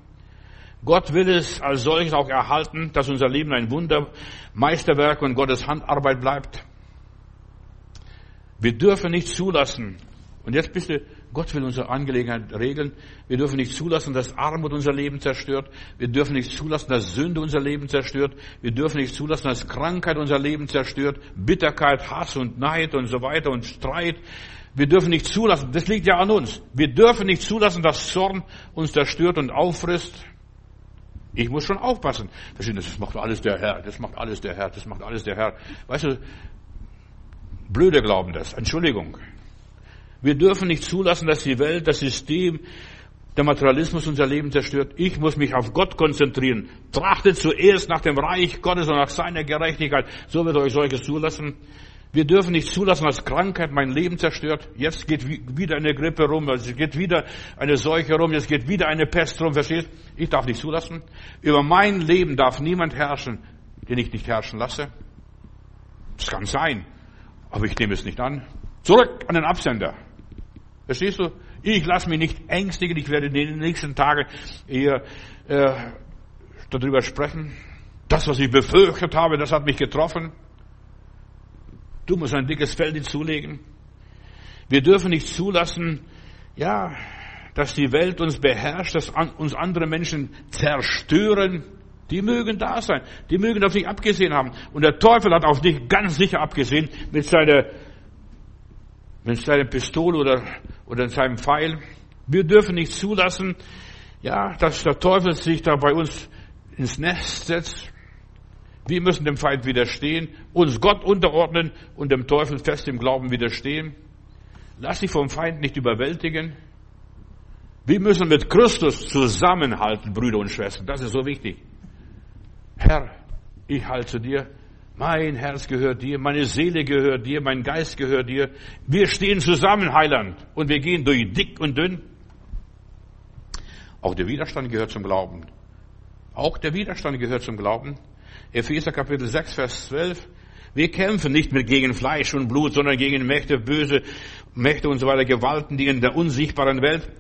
Gott will es als solches auch erhalten, dass unser Leben ein Wunder, Meisterwerk und Gottes Handarbeit bleibt. Wir dürfen nicht zulassen, und jetzt bitte, Gott will unsere Angelegenheit regeln. Wir dürfen nicht zulassen, dass Armut unser Leben zerstört. Wir dürfen nicht zulassen, dass Sünde unser Leben zerstört. Wir dürfen nicht zulassen, dass Krankheit unser Leben zerstört. Bitterkeit, Hass und Neid und so weiter und Streit. Wir dürfen nicht zulassen, das liegt ja an uns. Wir dürfen nicht zulassen, dass Zorn uns zerstört und auffrisst. Ich muss schon aufpassen. Das macht alles der Herr, das macht alles der Herr, das macht alles der Herr. Weißt du, Blöde glauben das. Entschuldigung. Wir dürfen nicht zulassen, dass die Welt, das System, der Materialismus unser Leben zerstört. Ich muss mich auf Gott konzentrieren. Trachtet zuerst nach dem Reich Gottes und nach seiner Gerechtigkeit. So wird euch solches zulassen. Wir dürfen nicht zulassen, dass Krankheit mein Leben zerstört. Jetzt geht wieder eine Grippe rum, es geht wieder eine Seuche rum, jetzt geht wieder eine Pest rum, verstehst? Ich darf nicht zulassen. Über mein Leben darf niemand herrschen, den ich nicht herrschen lasse. Das kann sein, aber ich nehme es nicht an. Zurück an den Absender. Verstehst du? Ich lasse mich nicht ängstigen, ich werde in den nächsten Tagen eher äh, darüber sprechen. Das, was ich befürchtet habe, das hat mich getroffen. Du musst ein dickes Fell zulegen. Wir dürfen nicht zulassen, ja, dass die Welt uns beherrscht, dass uns andere Menschen zerstören. Die mögen da sein. Die mögen auf dich abgesehen haben. Und der Teufel hat auf dich ganz sicher abgesehen mit seiner, mit seiner Pistole oder, oder seinem Pfeil. Wir dürfen nicht zulassen, ja, dass der Teufel sich da bei uns ins Nest setzt. Wir müssen dem Feind widerstehen, uns Gott unterordnen und dem Teufel fest im Glauben widerstehen. Lass dich vom Feind nicht überwältigen. Wir müssen mit Christus zusammenhalten, Brüder und Schwestern. Das ist so wichtig. Herr, ich halte zu dir. Mein Herz gehört dir, meine Seele gehört dir, mein Geist gehört dir. Wir stehen zusammen, Heiland, und wir gehen durch dick und dünn. Auch der Widerstand gehört zum Glauben. Auch der Widerstand gehört zum Glauben. Epheser Kapitel 6, Vers 12. Wir kämpfen nicht mehr gegen Fleisch und Blut, sondern gegen Mächte, böse Mächte und so weiter, Gewalten, die in der unsichtbaren Welt.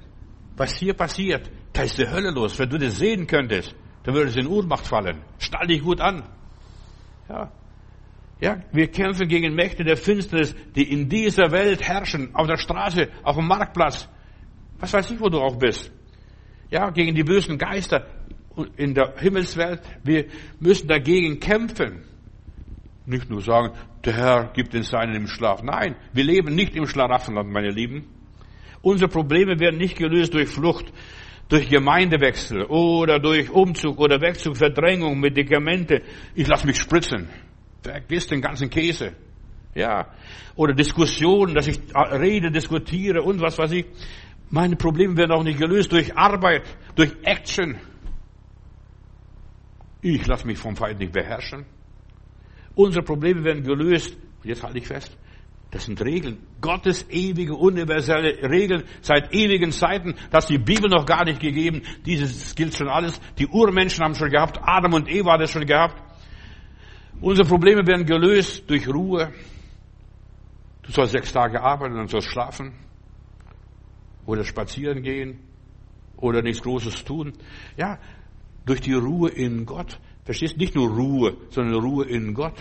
Was hier passiert, da ist die Hölle los. Wenn du das sehen könntest, dann würde es in Ohnmacht fallen. Stall dich gut an. Ja. Ja, wir kämpfen gegen Mächte der Finsternis, die in dieser Welt herrschen, auf der Straße, auf dem Marktplatz. Was weiß ich, wo du auch bist. Ja, gegen die bösen Geister in der Himmelswelt. Wir müssen dagegen kämpfen. Nicht nur sagen, der Herr gibt den Seinen im Schlaf. Nein, wir leben nicht im Schlaraffenland, meine Lieben. Unsere Probleme werden nicht gelöst durch Flucht, durch Gemeindewechsel oder durch Umzug oder Wegzug, Verdrängung, Medikamente. Ich lasse mich spritzen. Vergiss den ganzen Käse. Ja. Oder Diskussionen, dass ich rede, diskutiere und was weiß ich. Meine Probleme werden auch nicht gelöst durch Arbeit, durch Action. Ich lasse mich vom Feind nicht beherrschen. Unsere Probleme werden gelöst. Jetzt halte ich fest. Das sind Regeln. Gottes ewige, universelle Regeln seit ewigen Zeiten. Das die Bibel noch gar nicht gegeben. Dieses gilt schon alles. Die Urmenschen haben schon gehabt. Adam und Eva haben das schon gehabt. Unsere Probleme werden gelöst durch Ruhe, Du sollst sechs Tage arbeiten und sollst schlafen oder spazieren gehen oder nichts Großes tun. Ja, durch die Ruhe in Gott. Verstehst? Nicht nur Ruhe, sondern Ruhe in Gott.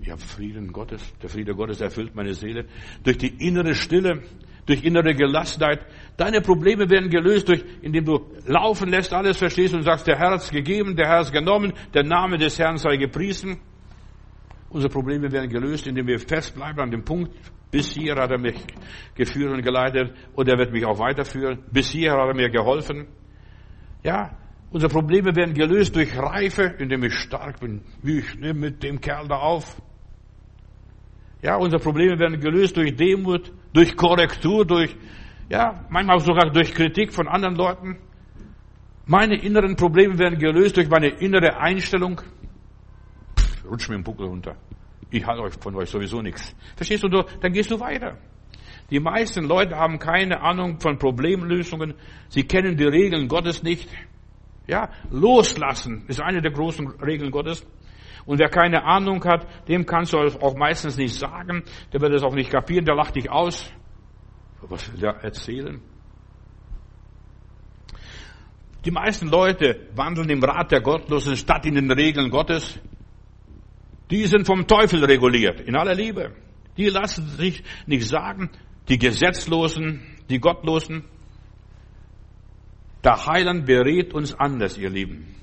Ich habe Frieden Gottes. Der Friede Gottes erfüllt meine Seele. Durch die innere Stille, durch innere Gelassenheit. Deine Probleme werden gelöst, durch, indem du laufen lässt, alles verstehst und sagst, der Herr hat's gegeben, der Herr hat's genommen, der Name des Herrn sei gepriesen. Unsere Probleme werden gelöst, indem wir festbleiben an dem Punkt, bis hier hat er mich geführt und geleitet und er wird mich auch weiterführen. Bis hier hat er mir geholfen. Ja, unsere Probleme werden gelöst durch Reife, indem ich stark bin. Wie ich nehme mit dem Kerl da auf. Ja, unsere Probleme werden gelöst durch Demut, durch Korrektur, durch, ja, manchmal sogar durch Kritik von anderen Leuten. Meine inneren Probleme werden gelöst durch meine innere Einstellung. Pff, rutsch mir den Buckel runter. Ich halte euch von euch sowieso nichts. Verstehst du? Dann gehst du weiter. Die meisten Leute haben keine Ahnung von Problemlösungen. Sie kennen die Regeln Gottes nicht. Ja, loslassen ist eine der großen Regeln Gottes. Und wer keine Ahnung hat, dem kannst du auch meistens nicht sagen. Der wird es auch nicht kapieren, der lacht dich aus. Was will der erzählen? Die meisten Leute wandeln im Rat der Gottlosen statt in den Regeln Gottes. Die sind vom Teufel reguliert, in aller Liebe. Die lassen sich nicht sagen, die Gesetzlosen, die Gottlosen. Der Heiland berät uns anders, ihr Lieben.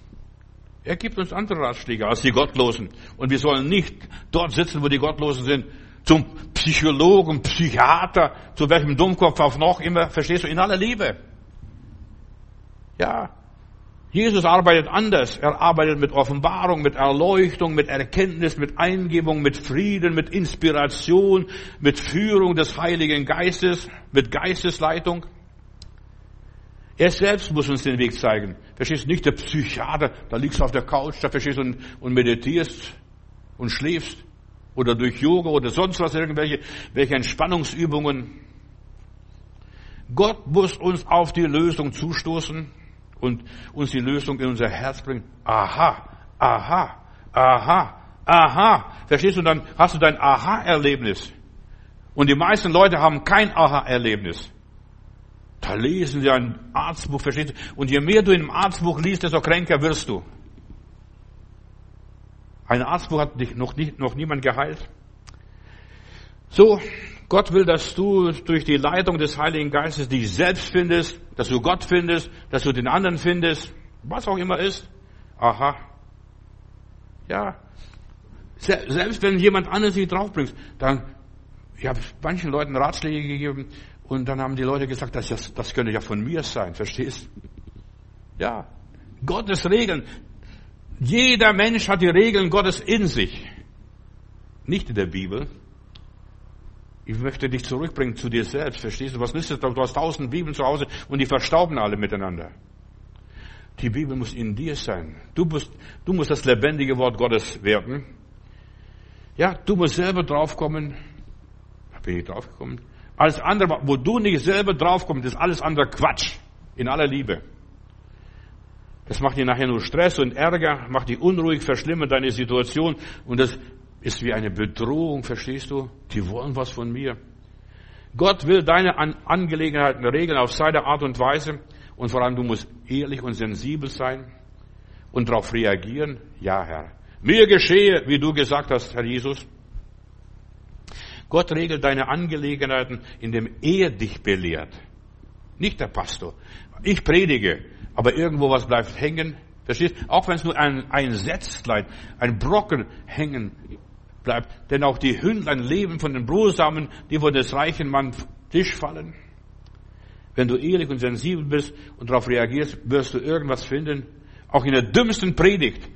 Er gibt uns andere Ratschläge als die Gottlosen. Und wir sollen nicht dort sitzen, wo die Gottlosen sind, zum Psychologen, Psychiater, zu welchem Dummkopf auch noch immer, verstehst du, in aller Liebe. Ja, Jesus arbeitet anders. Er arbeitet mit Offenbarung, mit Erleuchtung, mit Erkenntnis, mit Eingebung, mit Frieden, mit Inspiration, mit Führung des Heiligen Geistes, mit Geistesleitung. Er selbst muss uns den Weg zeigen. Verstehst nicht der Psychiater, da liegst du auf der Couch, da verstehst und, und meditierst und schläfst. Oder durch Yoga oder sonst was, irgendwelche welche Entspannungsübungen. Gott muss uns auf die Lösung zustoßen und uns die Lösung in unser Herz bringen. Aha, aha, aha, aha. Verstehst du, dann hast du dein Aha-Erlebnis. Und die meisten Leute haben kein Aha-Erlebnis. Da lesen sie ein Arztbuch, verstehst du? Und je mehr du einem Arztbuch liest, desto kränker wirst du. Ein Arztbuch hat dich noch, nicht, noch niemand geheilt. So, Gott will, dass du durch die Leitung des Heiligen Geistes dich selbst findest, dass du Gott findest, dass du den anderen findest, was auch immer ist. Aha. Ja. Selbst wenn jemand anderes dich draufbringt, dann, ich habe manchen Leuten Ratschläge gegeben und dann haben die Leute gesagt, das, das, das könnte ja von mir sein, verstehst? Ja. Gottes Regeln. Jeder Mensch hat die Regeln Gottes in sich. Nicht in der Bibel. Ich möchte dich zurückbringen zu dir selbst. Verstehst du? Was nützt es? Du hast tausend Bibeln zu Hause und die verstauben alle miteinander. Die Bibel muss in dir sein. Du musst, du musst das lebendige Wort Gottes werden. Ja, du musst selber draufkommen. Da bin ich draufgekommen. Alles andere, wo du nicht selber draufkommst, ist alles andere Quatsch. In aller Liebe. Das macht dir nachher nur Stress und Ärger, macht dich unruhig, verschlimmert deine Situation und das ist wie eine Bedrohung, verstehst du? Die wollen was von mir. Gott will deine Angelegenheiten regeln auf seine Art und Weise und vor allem du musst ehrlich und sensibel sein und darauf reagieren. Ja, Herr. Mir geschehe, wie du gesagt hast, Herr Jesus. Gott regelt deine Angelegenheiten, indem er dich belehrt. Nicht der Pastor. Ich predige, aber irgendwo was bleibt hängen. Verstehst? Auch wenn es nur ein, ein Setzlein, ein Brocken hängen bleibt. Denn auch die Hündlein leben von den Brosamen, die vor des reichen Mann Tisch fallen. Wenn du ehrlich und sensibel bist und darauf reagierst, wirst du irgendwas finden. Auch in der dümmsten Predigt.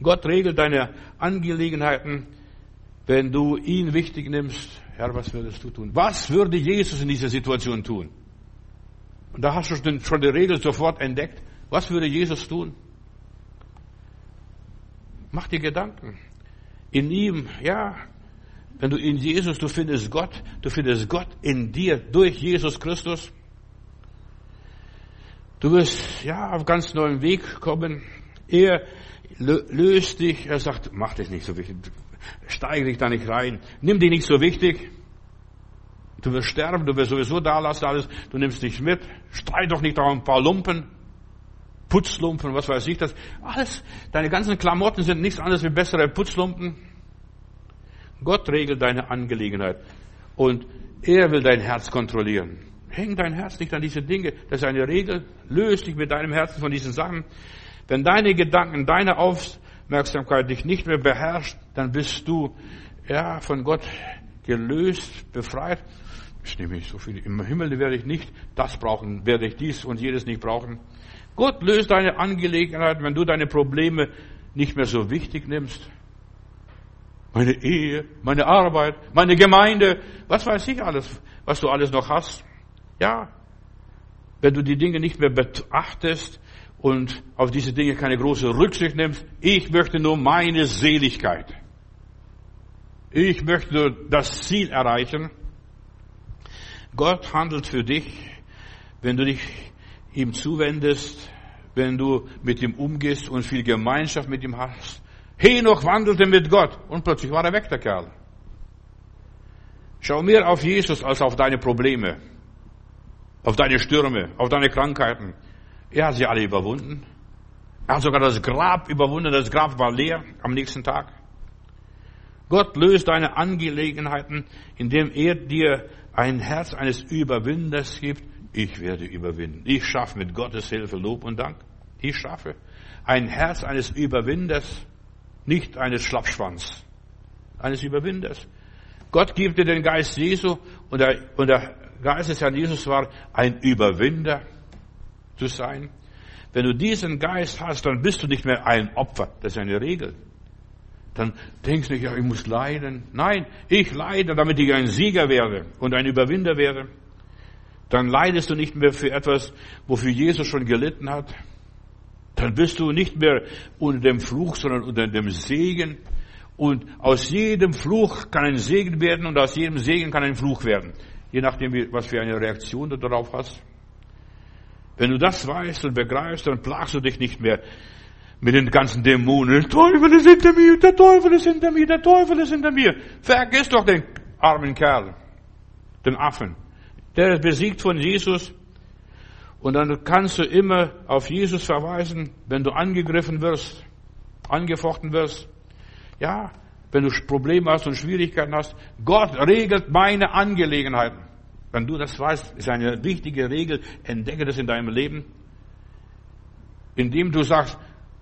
Gott regelt deine Angelegenheiten, wenn du ihn wichtig nimmst. Herr, was würdest du tun? Was würde Jesus in dieser Situation tun? Und da hast du schon die Regel sofort entdeckt. Was würde Jesus tun? Mach dir Gedanken in ihm, ja, wenn du in Jesus, du findest Gott, du findest Gott in dir durch Jesus Christus. Du wirst, ja, auf ganz neuen Weg kommen. Er löst dich, er sagt, mach dich nicht so wichtig. Steige dich da nicht rein. Nimm dich nicht so wichtig. Du wirst sterben, du wirst sowieso da lassen alles. Du nimmst dich mit. Streit doch nicht da ein paar Lumpen. Putzlumpen, was weiß ich das. Alles, deine ganzen Klamotten sind nichts anderes wie bessere Putzlumpen. Gott regelt deine Angelegenheit. Und er will dein Herz kontrollieren. Häng dein Herz nicht an diese Dinge. Das ist eine Regel. Löst dich mit deinem Herzen von diesen Sachen. Wenn deine Gedanken, deine Aufmerksamkeit dich nicht mehr beherrscht, dann bist du, ja, von Gott gelöst, befreit. Ich nehme nicht so viel. Im Himmel werde ich nicht das brauchen, werde ich dies und jedes nicht brauchen. Gott löst deine Angelegenheiten, wenn du deine Probleme nicht mehr so wichtig nimmst. Meine Ehe, meine Arbeit, meine Gemeinde, was weiß ich alles, was du alles noch hast. Ja, wenn du die Dinge nicht mehr beachtest und auf diese Dinge keine große Rücksicht nimmst, ich möchte nur meine Seligkeit. Ich möchte nur das Ziel erreichen. Gott handelt für dich, wenn du dich ihm zuwendest, wenn du mit ihm umgehst und viel Gemeinschaft mit ihm hast. Henoch wandelte mit Gott und plötzlich war er weg, der Kerl. Schau mehr auf Jesus als auf deine Probleme, auf deine Stürme, auf deine Krankheiten. Er hat sie alle überwunden. Er hat sogar das Grab überwunden. Das Grab war leer am nächsten Tag. Gott löst deine Angelegenheiten, indem er dir ein Herz eines Überwinders gibt. Ich werde überwinden. Ich schaffe mit Gottes Hilfe Lob und Dank. Ich schaffe. Ein Herz eines Überwinders, nicht eines Schlappschwanz. Eines Überwinders. Gott gibt dir den Geist Jesu und der, und der Geist des Herrn Jesus war ein Überwinder zu sein. Wenn du diesen Geist hast, dann bist du nicht mehr ein Opfer. Das ist eine Regel. Dann denkst du nicht, ja, ich muss leiden. Nein, ich leide, damit ich ein Sieger werde und ein Überwinder werde. Dann leidest du nicht mehr für etwas, wofür Jesus schon gelitten hat. Dann bist du nicht mehr unter dem Fluch, sondern unter dem Segen. Und aus jedem Fluch kann ein Segen werden und aus jedem Segen kann ein Fluch werden. Je nachdem, was für eine Reaktion du darauf hast. Wenn du das weißt und begreifst, dann plagst du dich nicht mehr mit den ganzen Dämonen. Der Teufel ist hinter mir, der Teufel ist hinter mir, der Teufel ist hinter mir. Vergiss doch den armen Kerl, den Affen. Der ist besiegt von Jesus. Und dann kannst du immer auf Jesus verweisen, wenn du angegriffen wirst, angefochten wirst. Ja, wenn du Probleme hast und Schwierigkeiten hast. Gott regelt meine Angelegenheiten. Wenn du das weißt, ist eine wichtige Regel, entdecke das in deinem Leben. Indem du sagst,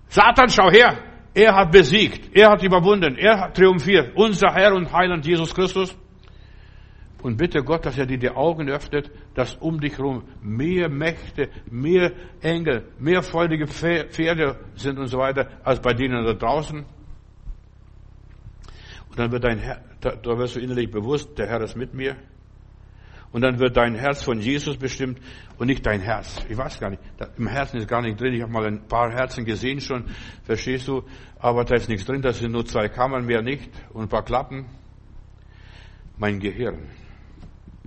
Satan, schau her, er hat besiegt, er hat überwunden, er hat triumphiert, unser Herr und Heiland Jesus Christus. Und bitte Gott, dass er dir die Augen öffnet, dass um dich herum mehr Mächte, mehr Engel, mehr freudige Pferde sind und so weiter, als bei denen da draußen. Und dann wird dein Herr, da wirst du innerlich bewusst, der Herr ist mit mir. Und dann wird dein Herz von Jesus bestimmt und nicht dein Herz. Ich weiß gar nicht. Im Herzen ist gar nicht drin. Ich habe mal ein paar Herzen gesehen schon. Verstehst du? Aber da ist nichts drin. Das sind nur zwei Kammern, mehr nicht. Und ein paar Klappen. Mein Gehirn.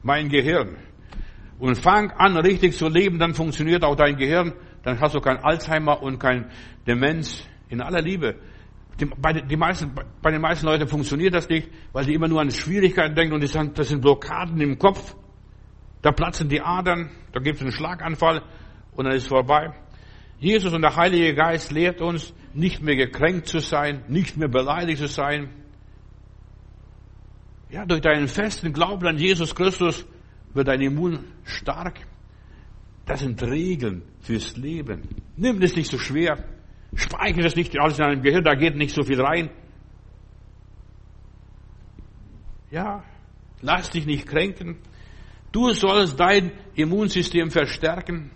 Mein Gehirn. Und fang an, richtig zu leben, dann funktioniert auch dein Gehirn. Dann hast du kein Alzheimer und kein Demenz. In aller Liebe. Die, bei, die meisten, bei den meisten Leuten funktioniert das nicht, weil die immer nur an Schwierigkeiten denken und das sind Blockaden im Kopf. Da platzen die Adern, da gibt es einen Schlaganfall und dann ist es vorbei. Jesus und der Heilige Geist lehrt uns, nicht mehr gekränkt zu sein, nicht mehr beleidigt zu sein. Ja, durch deinen festen Glauben an Jesus Christus wird dein Immun stark. Das sind Regeln fürs Leben. Nimm das nicht so schwer. Speichere das nicht alles in deinem Gehirn, da geht nicht so viel rein. Ja, lass dich nicht kränken. Du sollst dein Immunsystem verstärken.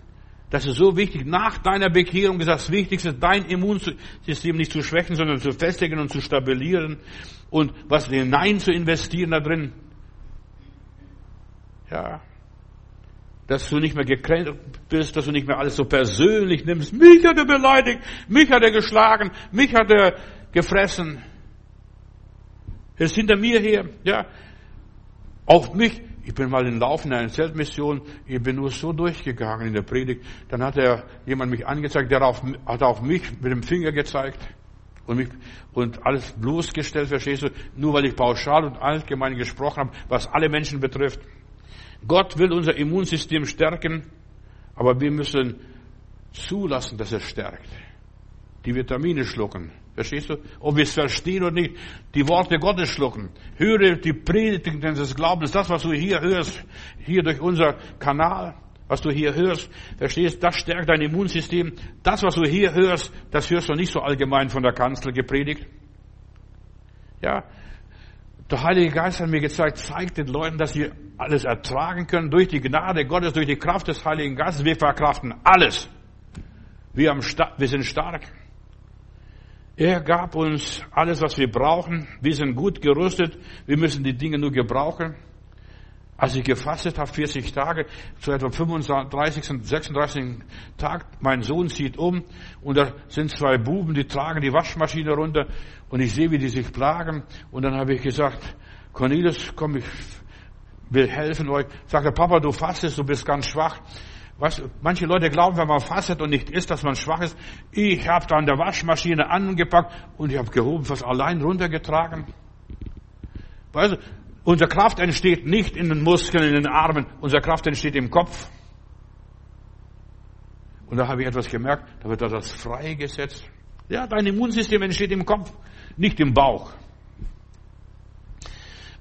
Das ist so wichtig. Nach deiner Bekehrung ist das Wichtigste, dein Immunsystem nicht zu schwächen, sondern zu festigen und zu stabilieren und was hinein zu investieren da drin. Ja. Dass du nicht mehr gekränkt bist, dass du nicht mehr alles so persönlich nimmst. Mich hat er beleidigt, mich hat er geschlagen, mich hat er gefressen. Er ist hinter mir her, ja. Auf mich, ich bin mal in Laufen einer Zeltmission, ich bin nur so durchgegangen in der Predigt. Dann hat er jemand mich angezeigt, der auf, hat auf mich mit dem Finger gezeigt. und, mich, und alles bloßgestellt, verstehst du, nur weil ich pauschal und allgemein gesprochen habe, was alle Menschen betrifft. Gott will unser Immunsystem stärken, aber wir müssen zulassen, dass er stärkt. Die Vitamine schlucken. Verstehst du? Ob wir es verstehen oder nicht, die Worte Gottes schlucken. Höre die Predigten des Glaubens, das, was du hier hörst, hier durch unser Kanal, was du hier hörst, verstehst, das stärkt dein Immunsystem. Das, was du hier hörst, das hörst du nicht so allgemein von der Kanzel gepredigt. Ja, der Heilige Geist hat mir gezeigt, zeigt den Leuten, dass wir alles ertragen können durch die Gnade Gottes, durch die Kraft des Heiligen Geistes. Wir verkraften alles. Wir, haben, wir sind stark. Er gab uns alles, was wir brauchen. Wir sind gut gerüstet. Wir müssen die Dinge nur gebrauchen. Als ich gefastet habe, 40 Tage, zu etwa 35., 36. Tag, mein Sohn zieht um und da sind zwei Buben, die tragen die Waschmaschine runter und ich sehe, wie die sich plagen und dann habe ich gesagt, Cornelius, komm, ich will helfen euch. Sagt der Papa, du fastest, du bist ganz schwach. Was, manche Leute glauben, wenn man fastet und nicht isst, dass man schwach ist. Ich habe da an der Waschmaschine angepackt und ich habe gehoben, was allein runtergetragen. Weißt Unsere Kraft entsteht nicht in den Muskeln, in den Armen. Unsere Kraft entsteht im Kopf. Und da habe ich etwas gemerkt, da wird das freigesetzt. Ja, dein Immunsystem entsteht im Kopf, nicht im Bauch.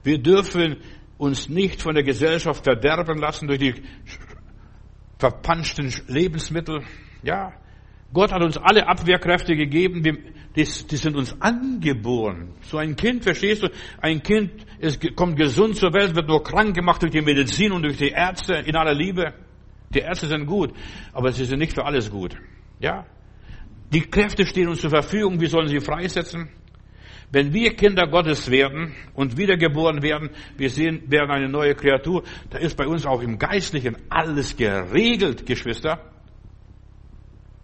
Wir dürfen uns nicht von der Gesellschaft verderben lassen durch die verpanschten Lebensmittel. Ja, Gott hat uns alle Abwehrkräfte gegeben, die, sind uns angeboren. So ein Kind, verstehst du? Ein Kind ist, kommt gesund zur Welt, wird nur krank gemacht durch die Medizin und durch die Ärzte in aller Liebe. Die Ärzte sind gut, aber sie sind nicht für alles gut. Ja? Die Kräfte stehen uns zur Verfügung, wir sollen sie freisetzen. Wenn wir Kinder Gottes werden und wiedergeboren werden, wir sehen, werden eine neue Kreatur, da ist bei uns auch im Geistlichen alles geregelt, Geschwister.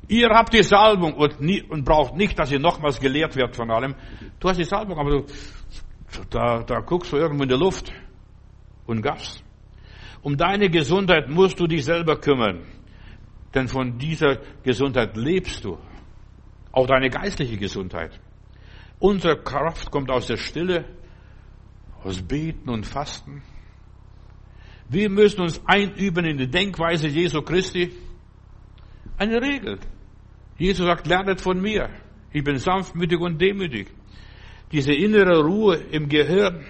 Ihr habt die Salbung und, nie, und braucht nicht, dass ihr nochmals gelehrt wird von allem. Du hast die Salbung, aber du, da, da guckst du irgendwo in der Luft und gaffst. Um deine Gesundheit musst du dich selber kümmern. Denn von dieser Gesundheit lebst du. Auch deine geistliche Gesundheit. Unsere Kraft kommt aus der Stille, aus Beten und Fasten. Wir müssen uns einüben in die Denkweise Jesu Christi. Eine Regel. Jesus sagt, lernet von mir. Ich bin sanftmütig und demütig. Diese innere Ruhe im Gehirn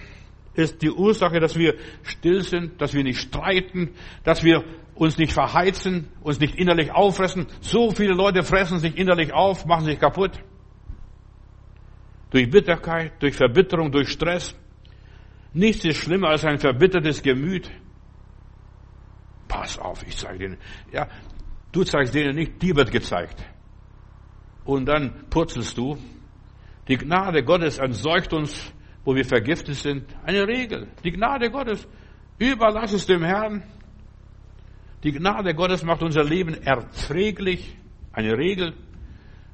ist die Ursache, dass wir still sind, dass wir nicht streiten, dass wir uns nicht verheizen, uns nicht innerlich auffressen. So viele Leute fressen sich innerlich auf, machen sich kaputt. Durch Bitterkeit, durch Verbitterung, durch Stress. Nichts ist schlimmer als ein verbittertes Gemüt. Pass auf, ich zeige denen. Ja, du zeigst denen nicht, dir wird gezeigt und dann purzelst du. Die Gnade Gottes entsorgt uns, wo wir vergiftet sind. Eine Regel. Die Gnade Gottes. Überlass es dem Herrn. Die Gnade Gottes macht unser Leben erträglich. Eine Regel.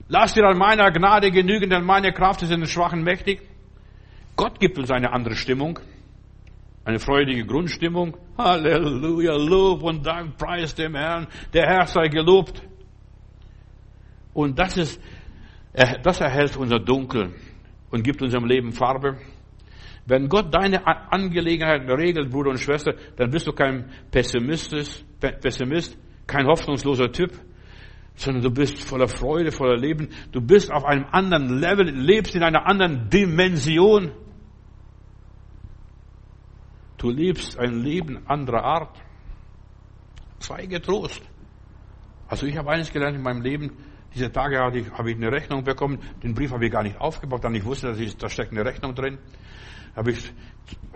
Lass dir an meiner Gnade genügen, denn meine Kraft ist in den Schwachen mächtig. Gott gibt uns eine andere Stimmung. Eine freudige Grundstimmung. Halleluja, Lob und Dank, preis dem Herrn. Der Herr sei gelobt. Und das ist, das erhält unser Dunkel und gibt unserem Leben Farbe. Wenn Gott deine Angelegenheiten regelt, Bruder und Schwester, dann bist du kein Pessimist, Pessimist, kein hoffnungsloser Typ, sondern du bist voller Freude, voller Leben. Du bist auf einem anderen Level, lebst in einer anderen Dimension. Du lebst ein Leben anderer Art. Sei getrost. Also ich habe eines gelernt in meinem Leben, diese Tage habe ich, eine Rechnung bekommen. Den Brief habe ich gar nicht aufgebaut, dann ich wusste, da steckt eine Rechnung drin. Habe ich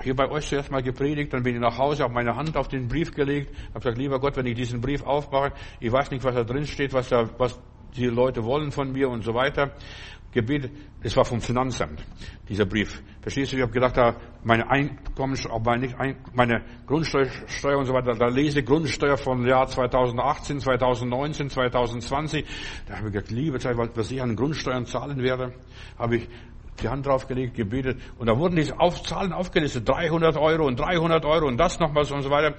hier bei euch zuerst mal gepredigt, dann bin ich nach Hause, habe meine Hand auf den Brief gelegt, habe gesagt, lieber Gott, wenn ich diesen Brief aufmache, ich weiß nicht, was da drin steht, was da, was die Leute wollen von mir und so weiter. Gebet, es war vom Finanzamt, dieser Brief. Verstehst du? Ich habe gedacht, da meine Einkommen, meine, meine Grundsteuer und so weiter, da lese Grundsteuer vom Jahr 2018, 2019, 2020. Da habe ich gesagt, liebe Zeit, was ich an Grundsteuern zahlen werde, habe ich die Hand draufgelegt, gebetet und da wurden diese Zahlen aufgelistet, 300 Euro und 300 Euro und das nochmals und so weiter.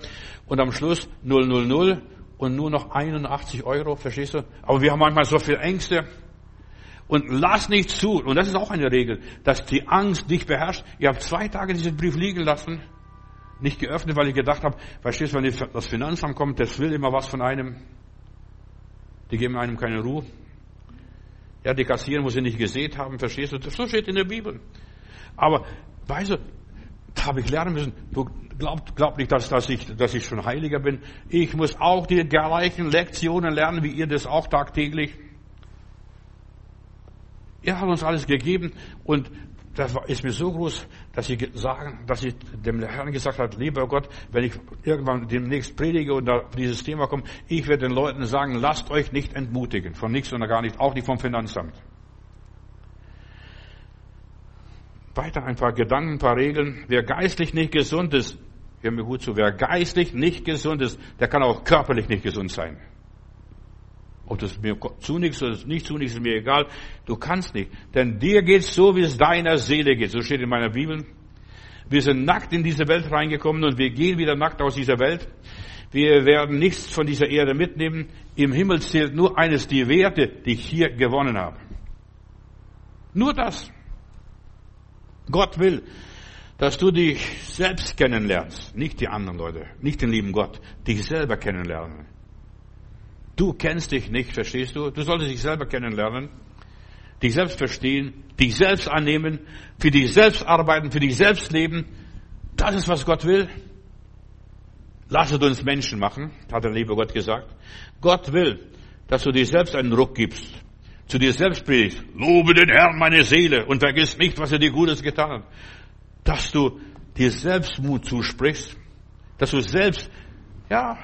Und am Schluss 000 und nur noch 81 Euro, verstehst du? Aber wir haben manchmal so viel Ängste. Und lass nicht zu, und das ist auch eine Regel, dass die Angst dich beherrscht. Ich habe zwei Tage diesen Brief liegen lassen, nicht geöffnet, weil ich gedacht habe, verstehst du, wenn das Finanzamt kommt, das will immer was von einem. Die geben einem keine Ruhe. Ja, die kassieren, wo sie nicht gesehen haben, verstehst du? So steht in der Bibel. Aber, weißt du, da habe ich lernen müssen, du glaub, glaub nicht, dass, dass, ich, dass ich schon Heiliger bin. Ich muss auch die gleichen Lektionen lernen, wie ihr das auch tagtäglich. Er hat uns alles gegeben und das ist mir so groß, dass ich sagen, dass ich dem Herrn gesagt habe, lieber Gott, wenn ich irgendwann demnächst predige und da dieses Thema kommt, ich werde den Leuten sagen, lasst euch nicht entmutigen, von nichts und gar nicht, auch nicht vom Finanzamt. Weiter ein paar Gedanken, ein paar Regeln. Wer geistlich nicht gesund ist, hör mir gut zu, wer geistlich nicht gesund ist, der kann auch körperlich nicht gesund sein. Ob das mir zunächst oder nicht zunächst, ist mir egal. Du kannst nicht. Denn dir geht's so, wie es deiner Seele geht. So steht in meiner Bibel. Wir sind nackt in diese Welt reingekommen und wir gehen wieder nackt aus dieser Welt. Wir werden nichts von dieser Erde mitnehmen. Im Himmel zählt nur eines, die Werte, die ich hier gewonnen habe. Nur das. Gott will, dass du dich selbst kennenlernst. Nicht die anderen Leute, nicht den lieben Gott. Dich selber kennenlernen. Du kennst dich nicht, verstehst du? Du solltest dich selber kennenlernen, dich selbst verstehen, dich selbst annehmen, für dich selbst arbeiten, für dich selbst leben. Das ist, was Gott will. Lasset uns Menschen machen, hat der liebe Gott gesagt. Gott will, dass du dir selbst einen Ruck gibst, zu dir selbst predigst. Lobe den Herrn, meine Seele, und vergiss nicht, was er dir Gutes getan hat. Dass du dir selbst Mut zusprichst, dass du selbst, ja,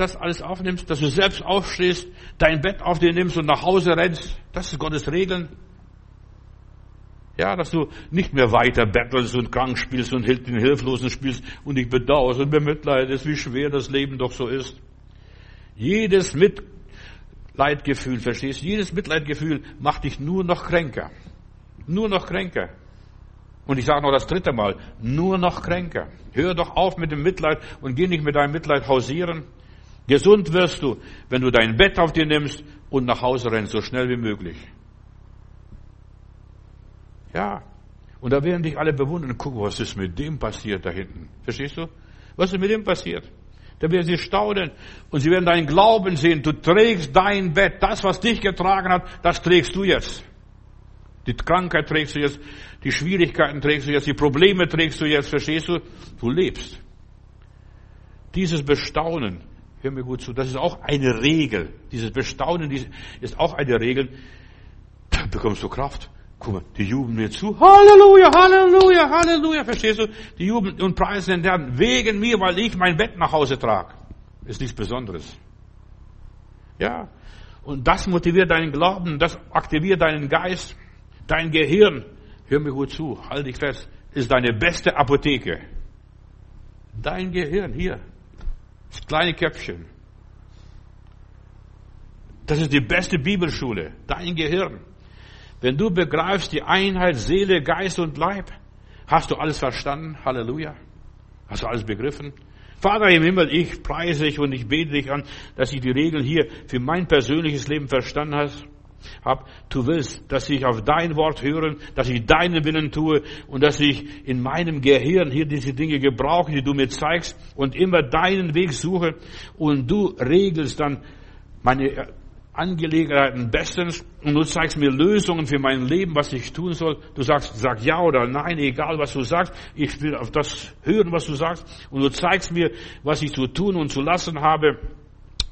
das alles aufnimmst, dass du selbst aufstehst, dein Bett auf dir nimmst und nach Hause rennst. Das ist Gottes Regeln. Ja, dass du nicht mehr weiter bettelst und krank spielst und den Hilflosen spielst und dich bedauerst und bemitleidest, wie schwer das Leben doch so ist. Jedes Mitleidgefühl, verstehst du? Jedes Mitleidgefühl macht dich nur noch kränker. Nur noch kränker. Und ich sage noch das dritte Mal, nur noch kränker. Hör doch auf mit dem Mitleid und geh nicht mit deinem Mitleid hausieren. Gesund wirst du, wenn du dein Bett auf dir nimmst und nach Hause rennst, so schnell wie möglich. Ja. Und da werden dich alle bewundern. Guck, was ist mit dem passiert da hinten? Verstehst du? Was ist mit dem passiert? Da werden sie staunen und sie werden deinen Glauben sehen. Du trägst dein Bett. Das, was dich getragen hat, das trägst du jetzt. Die Krankheit trägst du jetzt, die Schwierigkeiten trägst du jetzt, die Probleme trägst du jetzt, verstehst du? Du lebst. Dieses Bestaunen Hör mir gut zu. Das ist auch eine Regel. Dieses Bestaunen ist auch eine Regel. Da bekommst du Kraft. Guck mal, die jubeln mir zu. Halleluja, Halleluja, Halleluja. Verstehst du? Die jubeln und preisen den Herrn wegen mir, weil ich mein Bett nach Hause trage. Ist nichts Besonderes. Ja. Und das motiviert deinen Glauben, das aktiviert deinen Geist, dein Gehirn. Hör mir gut zu, halt dich fest, ist deine beste Apotheke. Dein Gehirn hier. Das kleine Köpfchen. Das ist die beste Bibelschule, dein Gehirn. Wenn du begreifst die Einheit Seele, Geist und Leib, hast du alles verstanden? Halleluja. Hast du alles begriffen? Vater im Himmel, ich preise dich und ich bete dich an, dass ich die Regeln hier für mein persönliches Leben verstanden hast hab, du willst, dass ich auf dein Wort höre, dass ich deinen Willen tue und dass ich in meinem Gehirn hier diese Dinge gebrauche, die du mir zeigst und immer deinen Weg suche und du regelst dann meine Angelegenheiten bestens und du zeigst mir Lösungen für mein Leben, was ich tun soll. Du sagst, sag ja oder nein, egal was du sagst. Ich will auf das hören, was du sagst und du zeigst mir, was ich zu tun und zu lassen habe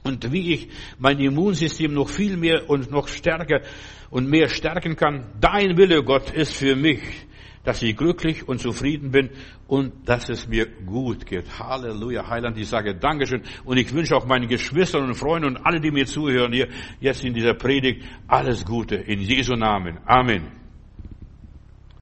und wie ich mein Immunsystem noch viel mehr und noch stärker und mehr stärken kann. Dein Wille, Gott, ist für mich, dass ich glücklich und zufrieden bin und dass es mir gut geht. Halleluja, Heiland, ich sage Dankeschön und ich wünsche auch meinen Geschwistern und Freunden und alle, die mir zuhören hier jetzt in dieser Predigt, alles Gute in Jesu Namen. Amen.